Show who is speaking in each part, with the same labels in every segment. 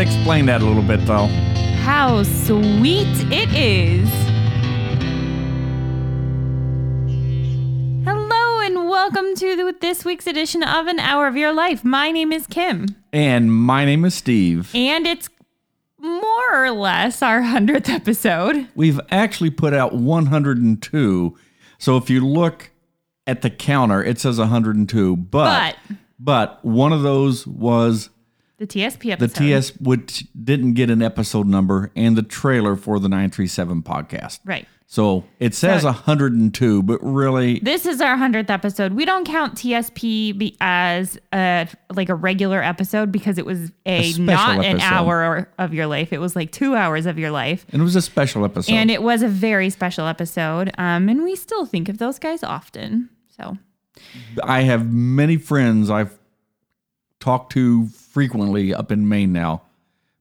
Speaker 1: explain that a little bit, though.
Speaker 2: How sweet it is. Hello and welcome to this week's edition of An Hour of Your Life. My name is Kim,
Speaker 1: And my name is Steve.
Speaker 2: and it's more or less our 100th episode.
Speaker 1: We've actually put out 102. So if you look at the counter, it says 102. But
Speaker 2: But
Speaker 1: but one of those was
Speaker 2: the TSP episode.
Speaker 1: the
Speaker 2: episode.
Speaker 1: TS which didn't get an episode number and the trailer for the 937 podcast.
Speaker 2: Right.
Speaker 1: So it says
Speaker 2: So-
Speaker 1: 102, but really
Speaker 2: This is our 100th episode. We don't count TSP as a, like a regular episode because it was a,
Speaker 1: A
Speaker 2: not an hour of your life. It was like two hours of your life.
Speaker 1: and it was a special episode.
Speaker 2: And it was a very special episode. Um, and we still think of those guys often. So
Speaker 1: I have many friends I've talked to frequently up in Maine now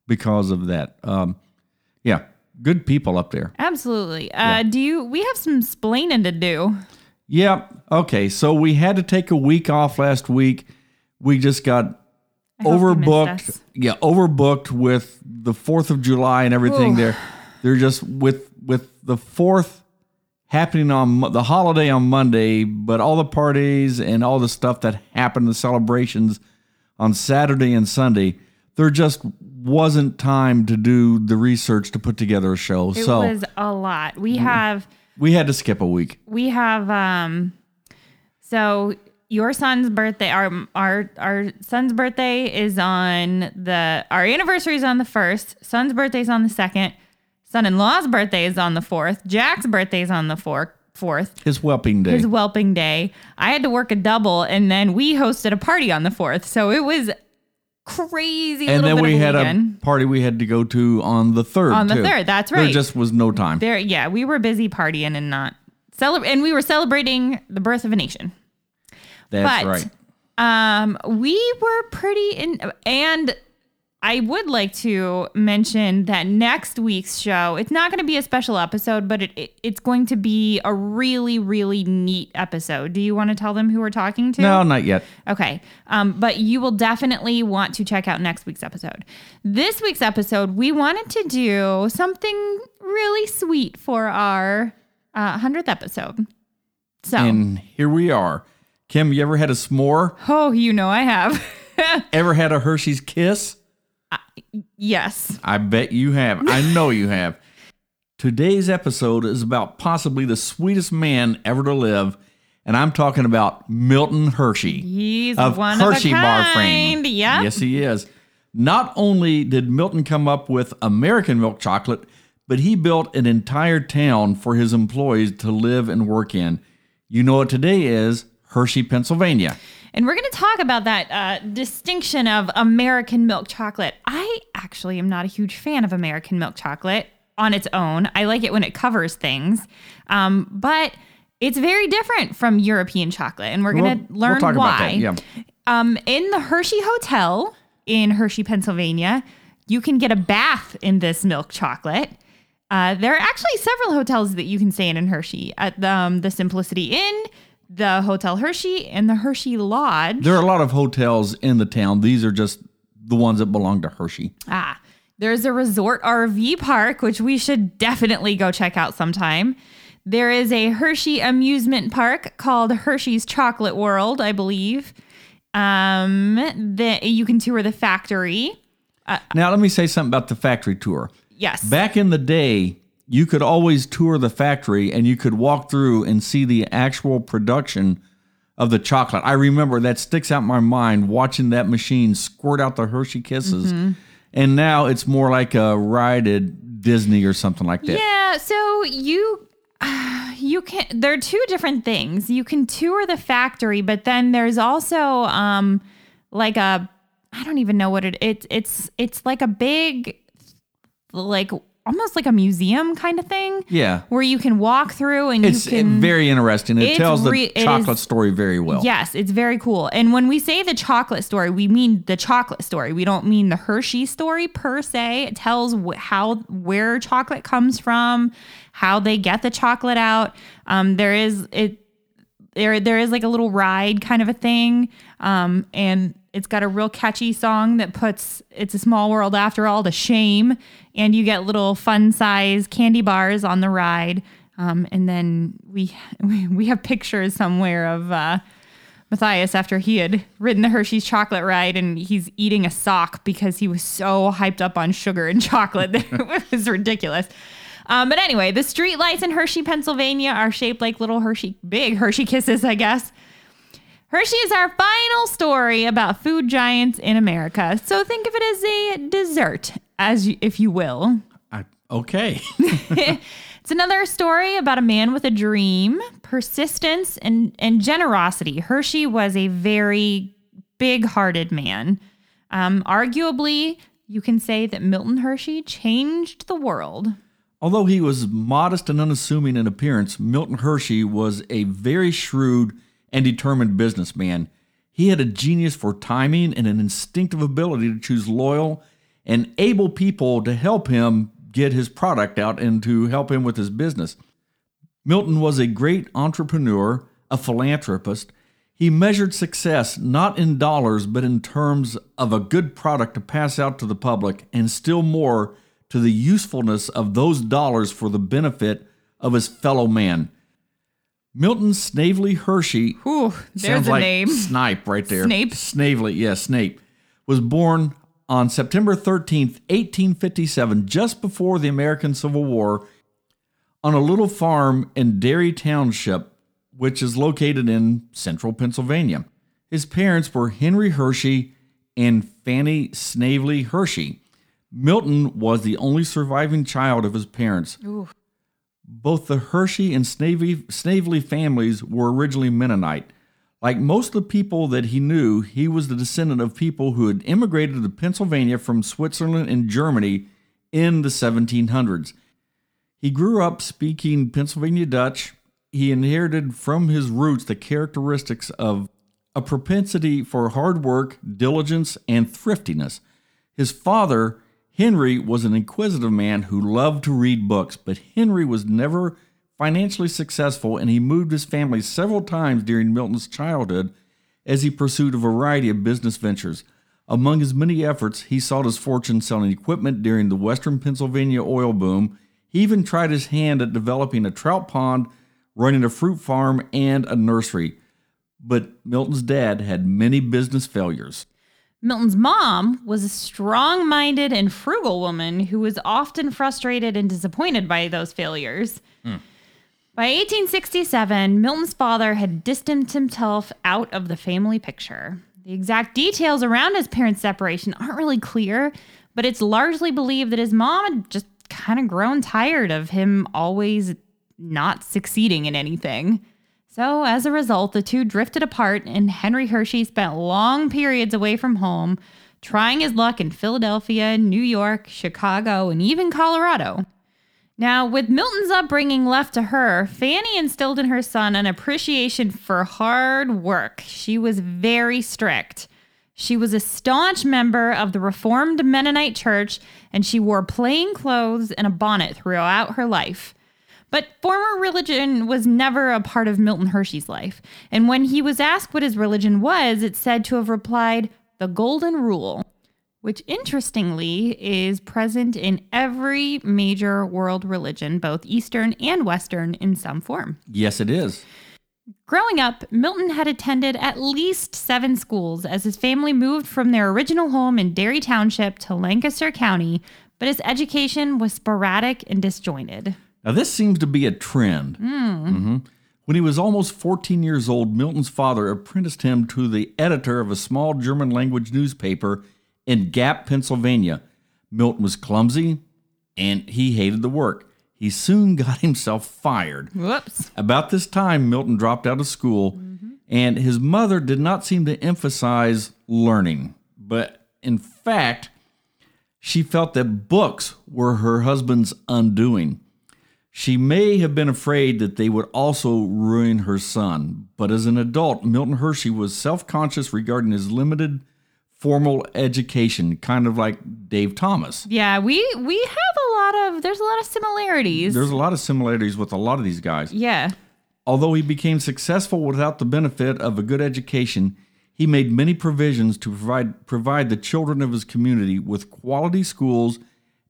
Speaker 1: because of that. Um, yeah, good people up there.
Speaker 2: absolutely. Uh, Do you? We have some splaining to do.
Speaker 1: Yeah. Okay. So we had to take a week off last week. We just got overbooked. Yeah, overbooked with the Fourth of July and everything.
Speaker 2: Ooh.
Speaker 1: There, they're just with with the Fourth happening on the holiday on Monday, but all the parties and all the stuff that happened, the celebrations on Saturday and Sunday. There just wasn't time to do the research to put together a show.
Speaker 2: It
Speaker 1: so
Speaker 2: was a lot. We have
Speaker 1: we had to skip a week.
Speaker 2: we have um so your son's birthday our our our son's birthday is on the our anniversary is on the first son's birthday is on the second son-in-law's birthday is on the fourth jack's birthday is on the fourth fourth
Speaker 1: His whelping day.
Speaker 2: his whelping day i had to work a double and then we hosted a party on the fourth so it was crazy
Speaker 1: and then we had
Speaker 2: weekend.
Speaker 1: a party we had to go to on the third.
Speaker 2: On the
Speaker 1: too.
Speaker 2: third, that's right.
Speaker 1: There just was no time.
Speaker 2: there yeah we were busy partying and not celebrate and we were celebrating the birth of a nation
Speaker 1: That's
Speaker 2: but
Speaker 1: right.
Speaker 2: um we were pretty in and i would like to mention that next week's show it's not going to be a special episode but it, it it's going to be a really really neat episode do you want to tell them who we're talking to
Speaker 1: No, not yet.
Speaker 2: Okay. Um, but you will definitely want to check out next week's episode. This week's episode, we wanted to do something really sweet for our uh, 100th episode. So,
Speaker 1: And here we are. Kim, you ever had a s'more?
Speaker 2: oh, you know I have.
Speaker 1: Ever had a Hershey's Kiss?
Speaker 2: Yes.
Speaker 1: I bet you have. I know you have. Today's episode is about possibly the sweetest man ever to live, and I'm talking about Milton Hershey.
Speaker 2: He's
Speaker 1: of
Speaker 2: one
Speaker 1: Hershey
Speaker 2: of a
Speaker 1: bar fame.
Speaker 2: Yeah.
Speaker 1: Yes, he is. Not only did Milton come up with American milk chocolate, but he built an entire town for his employees to live and work in. You know what today is? Hershey, Pennsylvania.
Speaker 2: And we're going to talk about that uh, distinction of American milk chocolate. I actually am not a huge fan of American milk chocolate on its own. I like it when it covers things, um, but it's very different from European chocolate, and we're going
Speaker 1: We'll-
Speaker 2: to
Speaker 1: we'll
Speaker 2: learn
Speaker 1: about
Speaker 2: why.
Speaker 1: yeah.
Speaker 2: Um, in the Hershey Hotel in Hershey, Pennsylvania, you can get a bath in this milk chocolate. Uh, there are actually several hotels that you can stay in in Hershey at the, um, the Simplicity Inn, the Hotel Hershey, and the Hershey Lodge.
Speaker 1: There are a lot of hotels in the town. These are just the ones that belong to Hershey.
Speaker 2: Ah, there's a resort RV park, which we should definitely go check out sometime. There is a Hershey amusement park called Hershey's Chocolate World, I believe. Um, that you can tour the factory.
Speaker 1: Now, let me say something about the factory tour.
Speaker 2: Yes.
Speaker 1: Back in the day, you could always tour the factory and you could walk through and see the actual production of the chocolate. I remember that sticks out in my mind watching that machine squirt out the Hershey Kisses.
Speaker 2: Mm-hmm.
Speaker 1: And now it's more like a ride at Disney or something like that.
Speaker 2: Yeah, so you you can there are two different things. You can tour the factory, but then there's also um like a I don't even know what it it's it's it's like a big like almost like a museum kind of thing
Speaker 1: Yeah.
Speaker 2: where you can walk through and
Speaker 1: It's
Speaker 2: you can
Speaker 1: very interesting. It tells the
Speaker 2: re-
Speaker 1: chocolate
Speaker 2: is-
Speaker 1: story very well.
Speaker 2: Yes, it's very cool. And when we say the chocolate story, we mean the chocolate story. We don't mean the Hershey story per se. It tells wh- how where chocolate comes from, how they get the chocolate out. Um, there is it. There there is like a little ride kind of a thing, um, and it's got a real catchy song that puts "It's a Small World After All" to shame, and you get little fun size candy bars on the ride, um, and then we we have pictures somewhere of. Uh, Matthias after he had ridden the Hershey's chocolate ride and he's eating a sock because he was so hyped up on sugar and chocolate that it was ridiculous. Um, but anyway, the street lights in Hershey, Pennsylvania are shaped like little Hershey, big Hershey kisses, I guess. Hershey is our final story about food giants in America. So think of it as a dessert, as you, if you will.
Speaker 1: I, okay.
Speaker 2: It's another story about a man with a dream, persistence, and, and generosity. Hershey was a very big hearted man. Um, arguably, you can say that Milton Hershey changed the world.
Speaker 1: Although he was modest and unassuming in appearance, Milton Hershey was a very shrewd and determined businessman. He had a genius for timing and an instinctive ability to choose loyal and able people to help him get his product out and to help him with his business. Milton was a great entrepreneur, a philanthropist. He measured success not in dollars, but in terms of a good product to pass out to the public, and still more to the usefulness of those dollars for the benefit of his fellow man. Milton Snavely Hershey,
Speaker 2: Ooh, there's a
Speaker 1: like
Speaker 2: name.
Speaker 1: Snipe right there.
Speaker 2: Snape?
Speaker 1: Snavely, yeah, Snape, was born on September 13th, 1857, just before the American Civil War, on a little farm in Derry Township, which is located in central Pennsylvania. His parents were Henry Hershey and Fanny Snavely Hershey. Milton was the only surviving child of his parents. Both the Hershey and Snavely, Snavely families were originally Mennonite. Like most of the people that he knew, he was the descendant of people who had immigrated to Pennsylvania from Switzerland and Germany in the 1700s. He grew up speaking Pennsylvania Dutch. He inherited from his roots the characteristics of a propensity for hard work, diligence, and thriftiness. His father, Henry, was an inquisitive man who loved to read books, but Henry was never financially successful and he moved his family several times during Milton's childhood as he pursued a variety of business ventures. Among his many efforts, he sought his fortune selling equipment during the western Pennsylvania oil boom. He even tried his hand at developing a trout pond, running a fruit farm, and a nursery. But Milton's dad had many business failures.
Speaker 2: Milton's mom was a strong minded and frugal woman who was often frustrated and disappointed by those failures. Hmm. By 1867, Milton's father had distanced himself out of the family picture. The exact details around his parents' separation aren't really clear, but it's largely believed that his mom had just kind of grown tired of him always not succeeding in anything. So, as a result, the two drifted apart, and Henry Hershey spent long periods away from home, trying his luck in Philadelphia, New York, Chicago, and even Colorado. Now, with Milton's upbringing left to her, Fanny instilled in her son an appreciation for hard work. She was very strict. She was a staunch member of the Reformed Mennonite Church, and she wore plain clothes and a bonnet throughout her life. But former religion was never a part of Milton Hershey's life. And when he was asked what his religion was, it's said to have replied, the Golden Rule, which interestingly is present in every major world religion, both Eastern and Western, in some form.
Speaker 1: Yes, it is.
Speaker 2: Growing up, Milton had attended at least seven schools as his family moved from their original home in Derry Township to Lancaster County, but his education was sporadic and disjointed.
Speaker 1: Now, this seems to be a trend. Mhm. When he was almost 14 years old, Milton's father apprenticed him to the editor of a small German language newspaper in Gap, Pennsylvania. Milton was clumsy and he hated the work. He soon got himself fired.
Speaker 2: Whoops.
Speaker 1: About this time, Milton dropped out of school, and his mother did not seem to emphasize learning. But in fact, she felt that books were her husband's undoing. She may have been afraid that they would also ruin her son, but as an adult, Milton Hershey was self conscious regarding his limited formal education, kind of like Dave Thomas.
Speaker 2: Yeah, we we have a lot of there's a lot of similarities.
Speaker 1: There's a lot of similarities with a lot of these guys.
Speaker 2: yeah.
Speaker 1: Although he became successful without the benefit of a good education, he made many provisions to provide, provide the children of his community with quality schools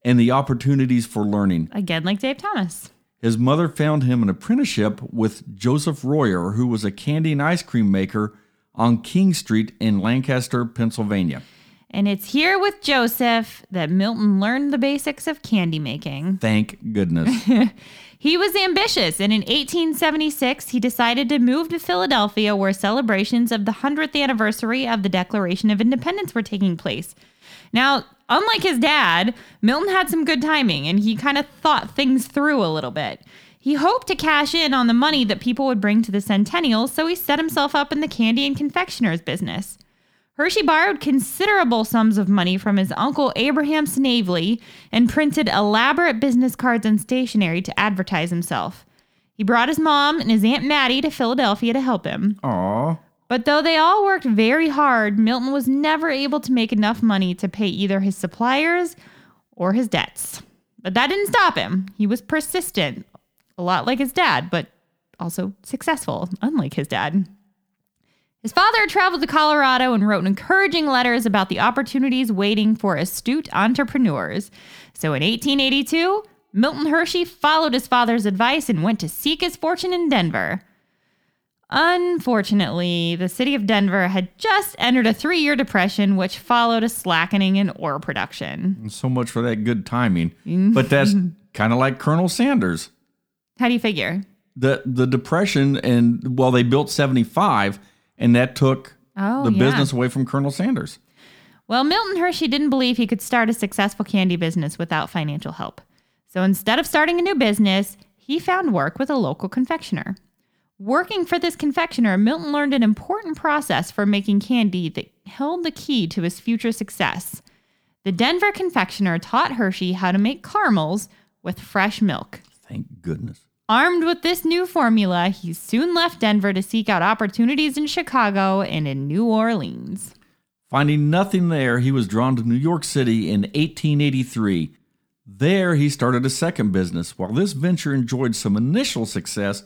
Speaker 1: and the opportunities for learning.
Speaker 2: Again, like Dave Thomas.
Speaker 1: His mother found him an apprenticeship with Joseph Royer, who was a candy and ice cream maker on King Street in Lancaster, Pennsylvania.
Speaker 2: And it's here with Joseph that Milton learned the basics of candy making.
Speaker 1: Thank goodness.
Speaker 2: He was ambitious, and in 1876, he decided to move to Philadelphia, where celebrations of the 100th anniversary of the Declaration of Independence were taking place. Now, unlike his dad, Milton had some good timing, and he kind of thought things through a little bit. He hoped to cash in on the money that people would bring to the centennial, so he set himself up in the candy and confectioner's business. Hershey borrowed considerable sums of money from his uncle Abraham Snavely and printed elaborate business cards and stationery to advertise himself. He brought his mom and his Aunt Mattie to Philadelphia to help him.
Speaker 1: Aw.
Speaker 2: But though they all worked very hard, Milton was never able to make enough money to pay either his suppliers or his debts. But that didn't stop him. He was persistent, a lot like his dad, but also successful, unlike his dad. His father traveled to Colorado and wrote encouraging letters about the opportunities waiting for astute entrepreneurs. So in 1882, Milton Hershey followed his father's advice and went to seek his fortune in Denver. Unfortunately, the city of Denver had just entered a three year depression, which followed a slackening in ore production.
Speaker 1: So much for that good timing. Mm-hmm. But that's kind of like Colonel Sanders.
Speaker 2: How do you figure?
Speaker 1: The the depression and well they built 75 and that took
Speaker 2: Oh,
Speaker 1: the
Speaker 2: yeah.
Speaker 1: business away from Colonel Sanders.
Speaker 2: Well, Milton Hershey didn't believe he could start a successful candy business without financial help. So instead of starting a new business, he found work with a local confectioner. Working for this confectioner, Milton learned an important process for making candy that held the key to his future success. The Denver confectioner taught Hershey how to make caramels with fresh milk.
Speaker 1: Thank goodness.
Speaker 2: Armed with this new formula, he soon left Denver to seek out opportunities in Chicago and in New Orleans.
Speaker 1: Finding nothing there, he was drawn to New York City in 1883. There, he started a second business. While this venture enjoyed some initial success,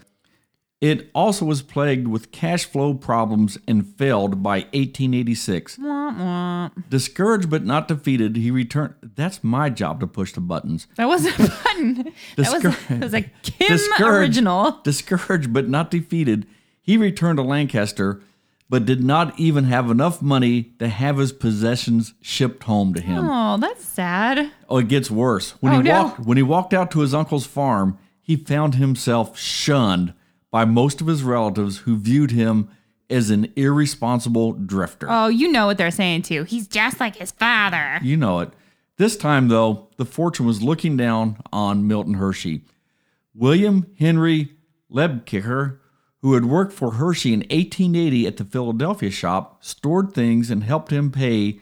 Speaker 1: it also was plagued with cash flow problems and failed by 1886.
Speaker 2: Wah, wah.
Speaker 1: Discouraged but not defeated, he returned. That's my job to push the buttons.
Speaker 2: That wasn't a button. That was, that was a Kim
Speaker 1: Discouraged-
Speaker 2: original.
Speaker 1: Discouraged but not defeated, he returned to Lancaster, but did not even have enough money to have his possessions shipped home to him.
Speaker 2: Oh, that's sad.
Speaker 1: Oh, it gets worse. When
Speaker 2: Oh,
Speaker 1: he
Speaker 2: no.
Speaker 1: walked when he walked out to his uncle's farm, he found himself shunned by most of his relatives who viewed him as an irresponsible drifter.
Speaker 2: Oh, you know what they're saying too. He's just like his father.
Speaker 1: You know it. This time, though, the fortune was looking down on Milton Hershey. William Henry Lebkicher, who had worked for Hershey in 1880 at the Philadelphia shop, stored things and helped him pay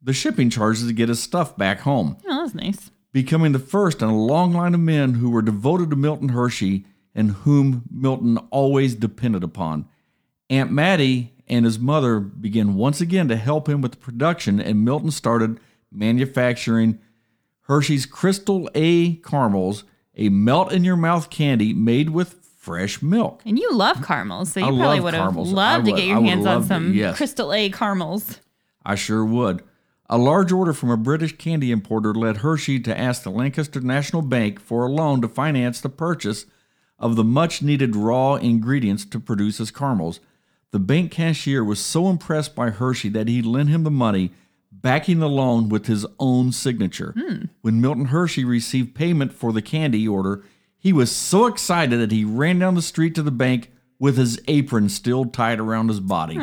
Speaker 1: the shipping charges to get his stuff back home,
Speaker 2: Oh, that's nice.
Speaker 1: becoming the first in a long line of men who were devoted to Milton Hershey and whom Milton always depended upon. Aunt Mattie and his mother began once again to help him with the production, and Milton started manufacturing Hershey's Crystal A caramels, a melt in your mouth candy made with fresh milk.
Speaker 2: And you love caramels, so you
Speaker 1: I
Speaker 2: probably would have loved
Speaker 1: I
Speaker 2: to get your hands on
Speaker 1: loved it,
Speaker 2: some
Speaker 1: yes.
Speaker 2: Crystal A caramels.
Speaker 1: I sure would. A large order from a British candy importer led Hershey to ask the Lancaster National Bank for a loan to finance the purchase of the much needed raw ingredients to produce his caramels. The bank cashier was so impressed by Hershey that he lent him the money, backing the loan with his own signature. Hmm. When Milton Hershey received payment for the candy order, he was so excited that he ran down the street to the bank with his apron still tied around his body.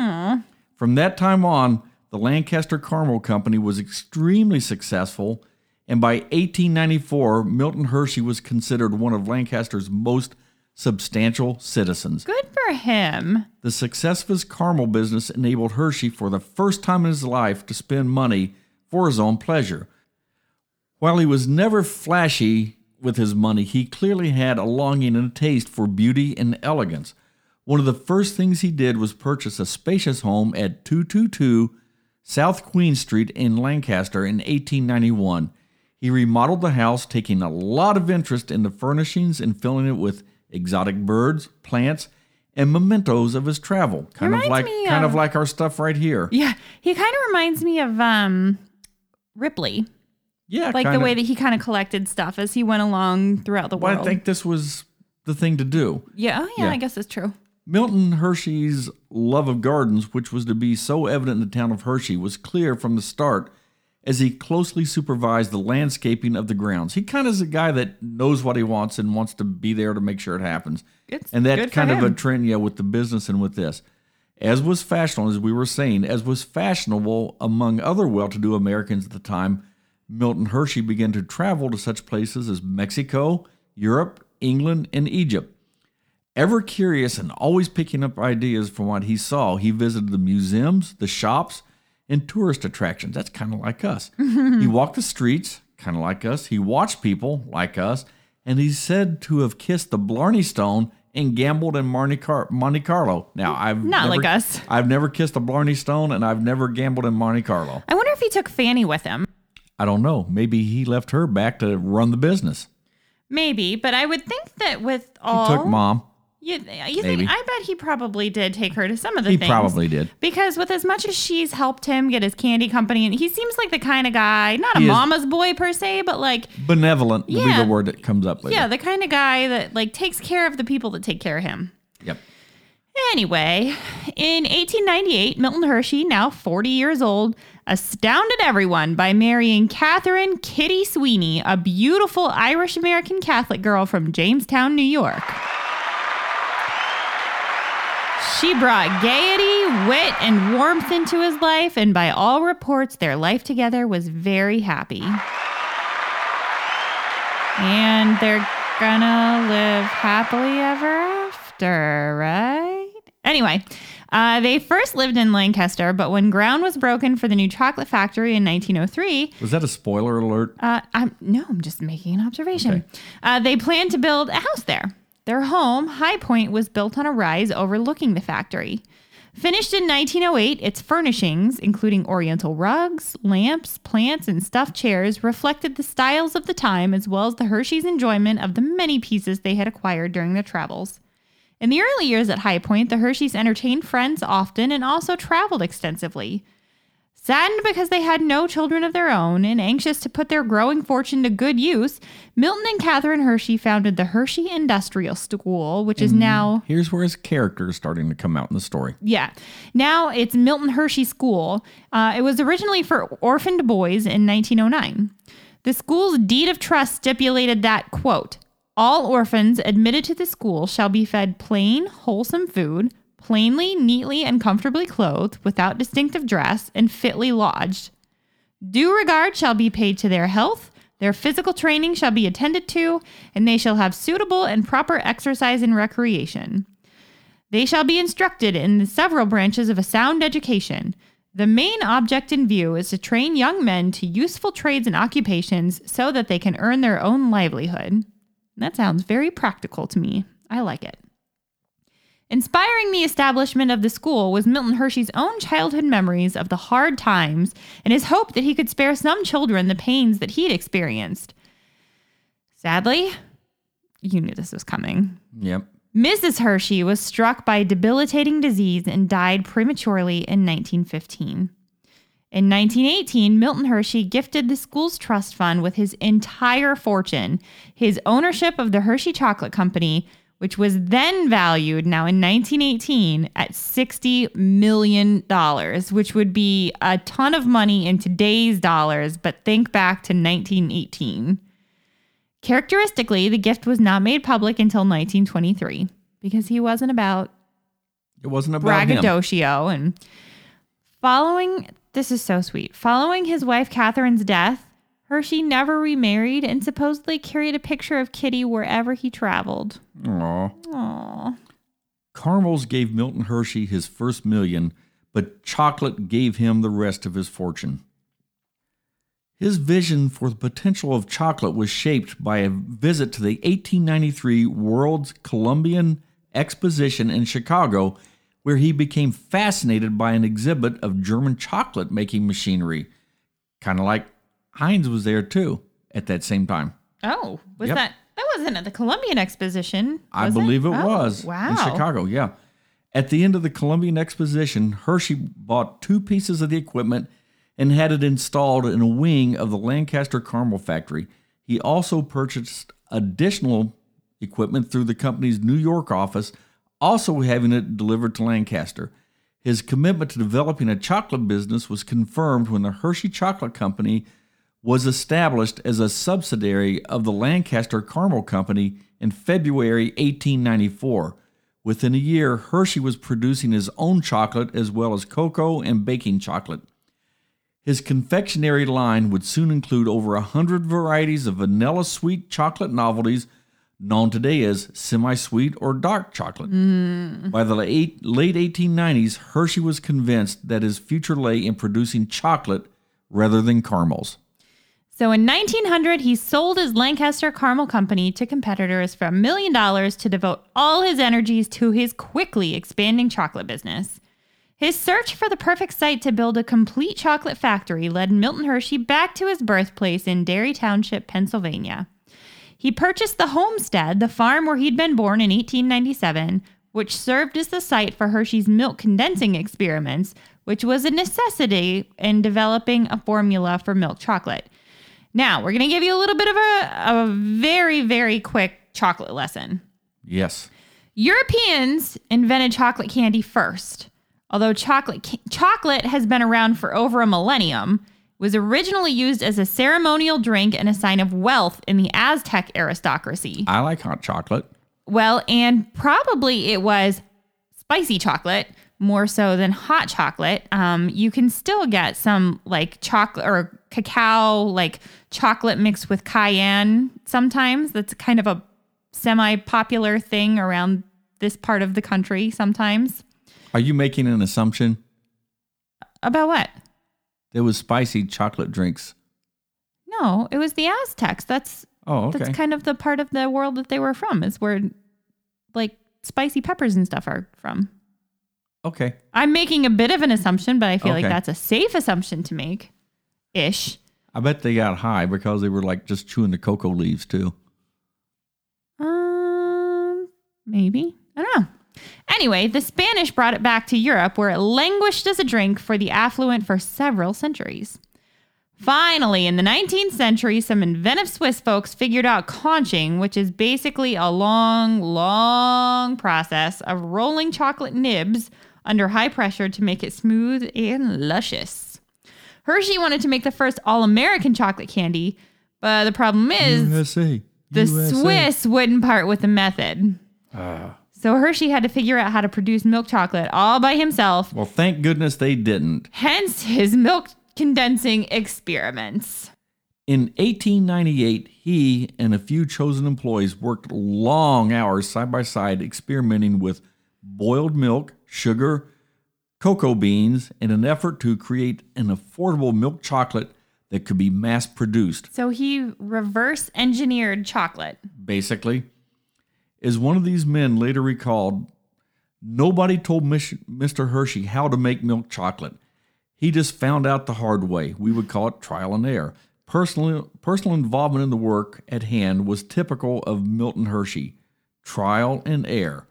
Speaker 1: From that time on, the Lancaster Caramel Company was extremely successful, and by 1894, Milton Hershey was considered one of Lancaster's most substantial citizens.
Speaker 2: Good for him.
Speaker 1: The success of his caramel business enabled Hershey for the first time in his life to spend money for his own pleasure. While he was never flashy with his money, he clearly had a longing and a taste for beauty and elegance. One of the first things he did was purchase a spacious home at 222 South Queen Street in Lancaster in 1891. He remodeled the house, taking a lot of interest in the furnishings and filling it with exotic birds, plants, and mementos of his travel. Kind of like kind of
Speaker 2: of-
Speaker 1: like our stuff right here.
Speaker 2: Yeah, he kind of reminds me of um, Ripley,
Speaker 1: Yeah,
Speaker 2: like the
Speaker 1: kinda.
Speaker 2: way that he kind of collected stuff as he went along throughout the
Speaker 1: Well,
Speaker 2: world.
Speaker 1: I think this was the thing to do.
Speaker 2: yeah, oh, yeah,
Speaker 1: Yeah.
Speaker 2: I guess that's true.
Speaker 1: Milton Hershey's love of gardens, which was to be so evident in the town of Hershey, was clear from the start as he closely supervised the landscaping of the grounds. He kind of is a guy that knows what he wants and wants to be there to make sure it happens.
Speaker 2: It's
Speaker 1: and
Speaker 2: for
Speaker 1: kind of a trend, yeah, with the business and with this. As was fashionable, as we were saying, as was fashionable among other well to do Americans at the time, Milton Hershey began to travel to such places as Mexico, Europe, England, and Egypt. Ever curious and always picking up ideas from what he saw, he visited the museums, the shops, and tourist attractions. That's kind of like us. he walked the streets, kind of like us. He watched people, like us. And he's said to have kissed the Blarney Stone and gambled in Monte, Car- Monte Carlo. Now, I've
Speaker 2: Not
Speaker 1: never,
Speaker 2: like us.
Speaker 1: I've never kissed a Blarney Stone, and I've never gambled in Monte Carlo.
Speaker 2: I wonder if he took Fanny with him.
Speaker 1: I don't know. Maybe he left her back to run the business.
Speaker 2: Maybe, but I would think that with all.
Speaker 1: He took mom.
Speaker 2: You, you
Speaker 1: Maybe.
Speaker 2: think I bet he probably did take her to some of the
Speaker 1: He
Speaker 2: things.
Speaker 1: probably did.
Speaker 2: Because with as much as she's helped him get his candy company, and he seems like the kind of guy, not a
Speaker 1: He is-
Speaker 2: mama's boy per se, but like,
Speaker 1: Benevolent be
Speaker 2: Yeah.
Speaker 1: the word that comes up later.
Speaker 2: yeah, the kind of guy that like takes care of the people that take care of him.
Speaker 1: Yep.
Speaker 2: Anyway, in 1898, Milton Hershey, now 40 years old, astounded everyone by marrying Catherine Kitty Sweeney, a beautiful Irish American Catholic girl from Jamestown, New York. She brought gaiety, wit, and warmth into his life, and by all reports, their life together was very happy. And they're gonna live happily ever after, right? Anyway, uh, they first lived in Lancaster, but when ground was broken for the new chocolate factory in 1903,
Speaker 1: Was that a spoiler alert?
Speaker 2: uh, I'm no, I'm just making an observation.
Speaker 1: Okay.
Speaker 2: Uh, they planned to build a house there. Their home, High Point, was built on a rise overlooking the factory. Finished in 1908, its furnishings, including oriental rugs, lamps, plants, and stuffed chairs, reflected the styles of the time as well as the Hershey's enjoyment of the many pieces they had acquired during their travels. In the early years at High Point, the Hersheys entertained friends often and also traveled extensively. Saddened because they had no children of their own and anxious to put their growing fortune to good use, Milton and Catherine Hershey founded the Hershey Industrial School, which is now,
Speaker 1: Here's where his character is starting to come out in the story.
Speaker 2: yeah, now it's Milton Hershey School. Uh, it was originally for orphaned boys in 1909. The school's deed of trust stipulated that, quote, all orphans admitted to the school shall be fed plain, wholesome food, plainly, neatly, and comfortably clothed, without distinctive dress, and fitly lodged. Due regard shall be paid to their health, their physical training shall be attended to, and they shall have suitable and proper exercise and recreation. They shall be instructed in the several branches of a sound education. The main object in view is to train young men to useful trades and occupations so that they can earn their own livelihood. That sounds very practical to me. I like it. Inspiring the establishment of the school was Milton Hershey's own childhood memories of the hard times and his hope that he could spare some children the pains that he'd experienced. Sadly, you knew this was coming.
Speaker 1: Yep.
Speaker 2: Mrs. Hershey was struck by debilitating disease and died prematurely in 1915. In 1918, Milton Hershey gifted the school's trust fund with his entire fortune, his ownership of the Hershey Chocolate Company, which was then valued now in 1918 at $60 million, which would be a ton of money in today's dollars, but think back to 1918. Characteristically, the gift was not made public until 1923 because he wasn't about
Speaker 1: It wasn't about him.
Speaker 2: braggadocio and following this is so sweet. Following his wife Catherine's death, Hershey never remarried and supposedly carried a picture of Kitty wherever he traveled.
Speaker 1: Aw.
Speaker 2: Aww.
Speaker 1: Caramels gave Milton Hershey his first million, but chocolate gave him the rest of his fortune. His vision for the potential of chocolate was shaped by a visit to the 1893 World's Columbian Exposition in Chicago, where he became fascinated by an exhibit of German chocolate making machinery. Kind of like Heinz was there too at that same time.
Speaker 2: Oh, was
Speaker 1: Yep.
Speaker 2: that that wasn't at the Columbian Exposition.
Speaker 1: I believe it,
Speaker 2: Oh,
Speaker 1: was
Speaker 2: Wow.
Speaker 1: in Chicago. Yeah. At the end of the Columbian Exposition, Hershey bought two pieces of the equipment and had it installed in a wing of the Lancaster Caramel factory. He also purchased additional equipment through the company's New York office, also having it delivered to Lancaster. His commitment to developing a chocolate business was confirmed when the Hershey Chocolate Company was established as a subsidiary of the Lancaster Caramel Company in February 1894. Within a year, Hershey was producing his own chocolate as well as cocoa and baking chocolate. His confectionery line would soon include over a hundred varieties of vanilla sweet chocolate novelties, known today as semi sweet or dark chocolate. Mm. By the late, late 1890s, Hershey was convinced that his future lay in producing chocolate rather than caramels.
Speaker 2: So in 1900, he sold his Lancaster Caramel Company to competitors for a million dollars to devote all his energies to his quickly expanding chocolate business. His search for the perfect site to build a complete chocolate factory led Milton Hershey back to his birthplace in Derry Township, Pennsylvania. He purchased the homestead, the farm where he'd been born in 1897, which served as the site for Hershey's milk condensing experiments, which was a necessity in developing a formula for milk chocolate. Now, we're going to give you a little bit of a, a very, very quick chocolate lesson.
Speaker 1: Yes.
Speaker 2: Europeans invented chocolate candy first. Although chocolate ca- chocolate has been around for over a millennium, it was originally used as a ceremonial drink and a sign of wealth in the Aztec aristocracy.
Speaker 1: I like hot chocolate.
Speaker 2: Well, and probably it was spicy chocolate more so than hot chocolate. Um, you can still get some like chocolate or cacao, like chocolate mixed with cayenne sometimes. That's kind of a semi popular thing around this part of the country sometimes.
Speaker 1: Are you making an assumption?
Speaker 2: About what?
Speaker 1: There was spicy chocolate drinks.
Speaker 2: No, it was the Aztecs. That's
Speaker 1: Oh, okay.
Speaker 2: that's kind of the part of the world that they were from, is where like spicy peppers and stuff are from.
Speaker 1: Okay.
Speaker 2: I'm making a bit of an assumption, but I feel like
Speaker 1: Okay.
Speaker 2: that's a safe assumption to make. Ish.
Speaker 1: I bet they got high because they were like just chewing the cocoa leaves too.
Speaker 2: Um, maybe. I don't know. Anyway, the Spanish brought it back to Europe where it languished as a drink for the affluent for several centuries. Finally, in the 19th century, some inventive Swiss folks figured out conching, which is basically a long, long process of rolling chocolate nibs under high pressure to make it smooth and luscious. Hershey wanted to make the first all American chocolate candy, but the problem is
Speaker 1: USA.
Speaker 2: the Swiss wouldn't part with the method. Ah. So Hershey had to figure out how to produce milk chocolate all by himself,
Speaker 1: Well, thank goodness they didn't.
Speaker 2: hence his milk condensing experiments.
Speaker 1: In 1898, he and a few chosen employees worked long hours side by side experimenting with boiled milk, sugar, cocoa beans in an effort to create an affordable milk chocolate that could be mass produced.
Speaker 2: So he reverse engineered chocolate.
Speaker 1: basically. As one of these men later recalled, nobody told Mr. Hershey how to make milk chocolate. He just found out the hard way. We would call it trial and error. Personal, personal involvement in the work at hand was typical of Milton Hershey trial and error.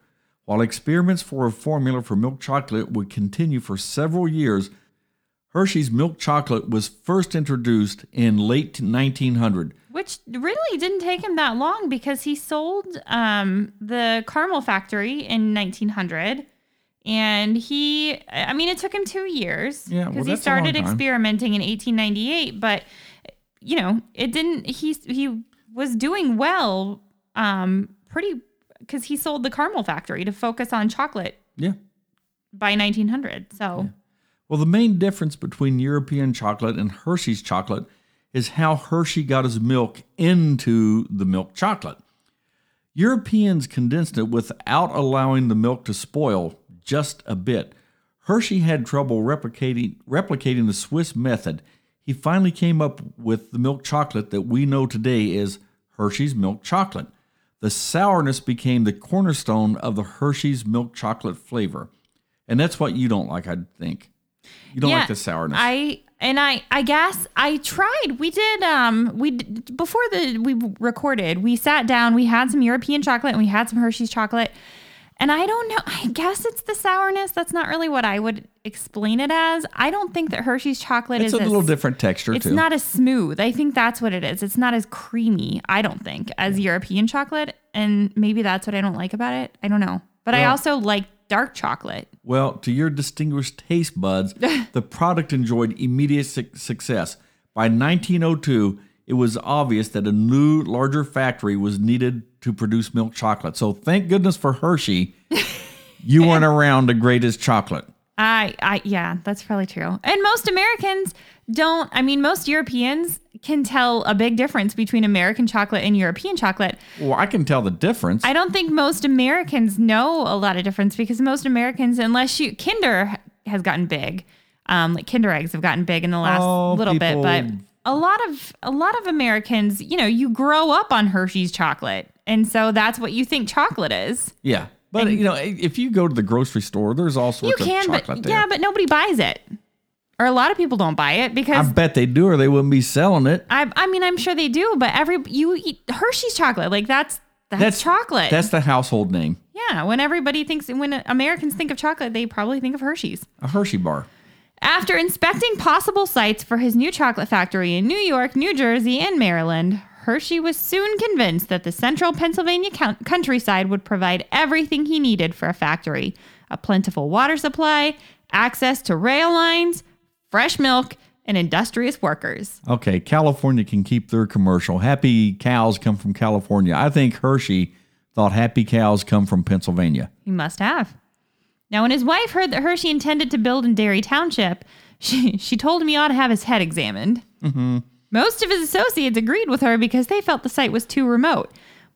Speaker 1: While experiments for a formula for milk chocolate would continue for several years, Hershey's milk chocolate was first introduced in late 1900.
Speaker 2: Which really didn't take him that long because he sold um, the caramel factory in 1900. And he, I mean, it took him two years
Speaker 1: Yeah, well,
Speaker 2: because he
Speaker 1: that's a long
Speaker 2: started experimenting in 1898. But, you know, it didn't, he, he was doing well um, pretty, because he sold the caramel factory to focus on chocolate
Speaker 1: Yeah.
Speaker 2: by 1900. So,
Speaker 1: Well, the main difference between European chocolate and Hershey's chocolate is how Hershey got his milk into the milk chocolate. Europeans condensed it without allowing the milk to spoil just a bit. Hershey had trouble replicating replicating the Swiss method. He finally came up with the milk chocolate that we know today as Hershey's milk chocolate. The sourness became the cornerstone of the Hershey's milk chocolate flavor. And that's what you don't like, I think. You don't like the sourness.
Speaker 2: I And I, I guess I tried. We did. Um, we before the we recorded. We sat down. We had some European chocolate and we had some Hershey's chocolate. And I don't know. I guess it's the sourness. That's not really what I would explain it as. I don't think that Hershey's chocolate
Speaker 1: It's
Speaker 2: is
Speaker 1: a
Speaker 2: as-
Speaker 1: little different texture
Speaker 2: It's
Speaker 1: too.
Speaker 2: not as smooth. I think that's what it is. It's not as creamy. I don't think as European chocolate, and maybe that's what I don't like about it. I don't know. But I also like dark chocolate.
Speaker 1: Well, to your distinguished taste buds, the product enjoyed immediate suc success. By 1902, it was obvious that a new, larger factory was needed to produce milk chocolate. So thank goodness for Hershey, you weren't around the greatest chocolate.
Speaker 2: I, I, yeah, that's probably true. And most Americans don't. I mean, most Europeans can tell a big difference between American chocolate and European chocolate.
Speaker 1: Well, I can tell the difference.
Speaker 2: I don't think most Americans know a lot of difference because most Americans, unless you Kinder has gotten big, um, like Kinder eggs have gotten big in the last
Speaker 1: Oh,
Speaker 2: little bit, but a lot of a lot of Americans, you know, you grow up on Hershey's chocolate, and so that's what you think chocolate is.
Speaker 1: yeah. But, you know, if you go to the grocery store, there's all
Speaker 2: You
Speaker 1: sorts
Speaker 2: can,
Speaker 1: of
Speaker 2: but
Speaker 1: chocolate there.
Speaker 2: yeah, but nobody buys it, or a lot of people don't buy it because I
Speaker 1: bet they do, or they wouldn't be selling it.
Speaker 2: I, I mean, I'm sure they do, but every you eat Hershey's chocolate, like that's that's, chocolate.
Speaker 1: That's the household name,
Speaker 2: yeah. When everybody thinks, when Americans think of chocolate, they probably think of Hershey's.
Speaker 1: a Hershey bar.
Speaker 2: After inspecting possible sites for his new chocolate factory in New York, New Jersey, and Maryland, Hershey was soon convinced that the central Pennsylvania count- countryside would provide everything he needed for a factory a plentiful water supply, access to rail lines, fresh milk, and industrious workers.
Speaker 1: Okay, California can keep their commercial. Happy cows come from California. I think Hershey thought happy cows come from Pennsylvania.
Speaker 2: He must have. Now, when his wife heard that Hershey intended to build in Derry Township, she, she told him he ought to have his head examined. Mm-hmm. Most of his associates agreed with her because they felt the site was too remote.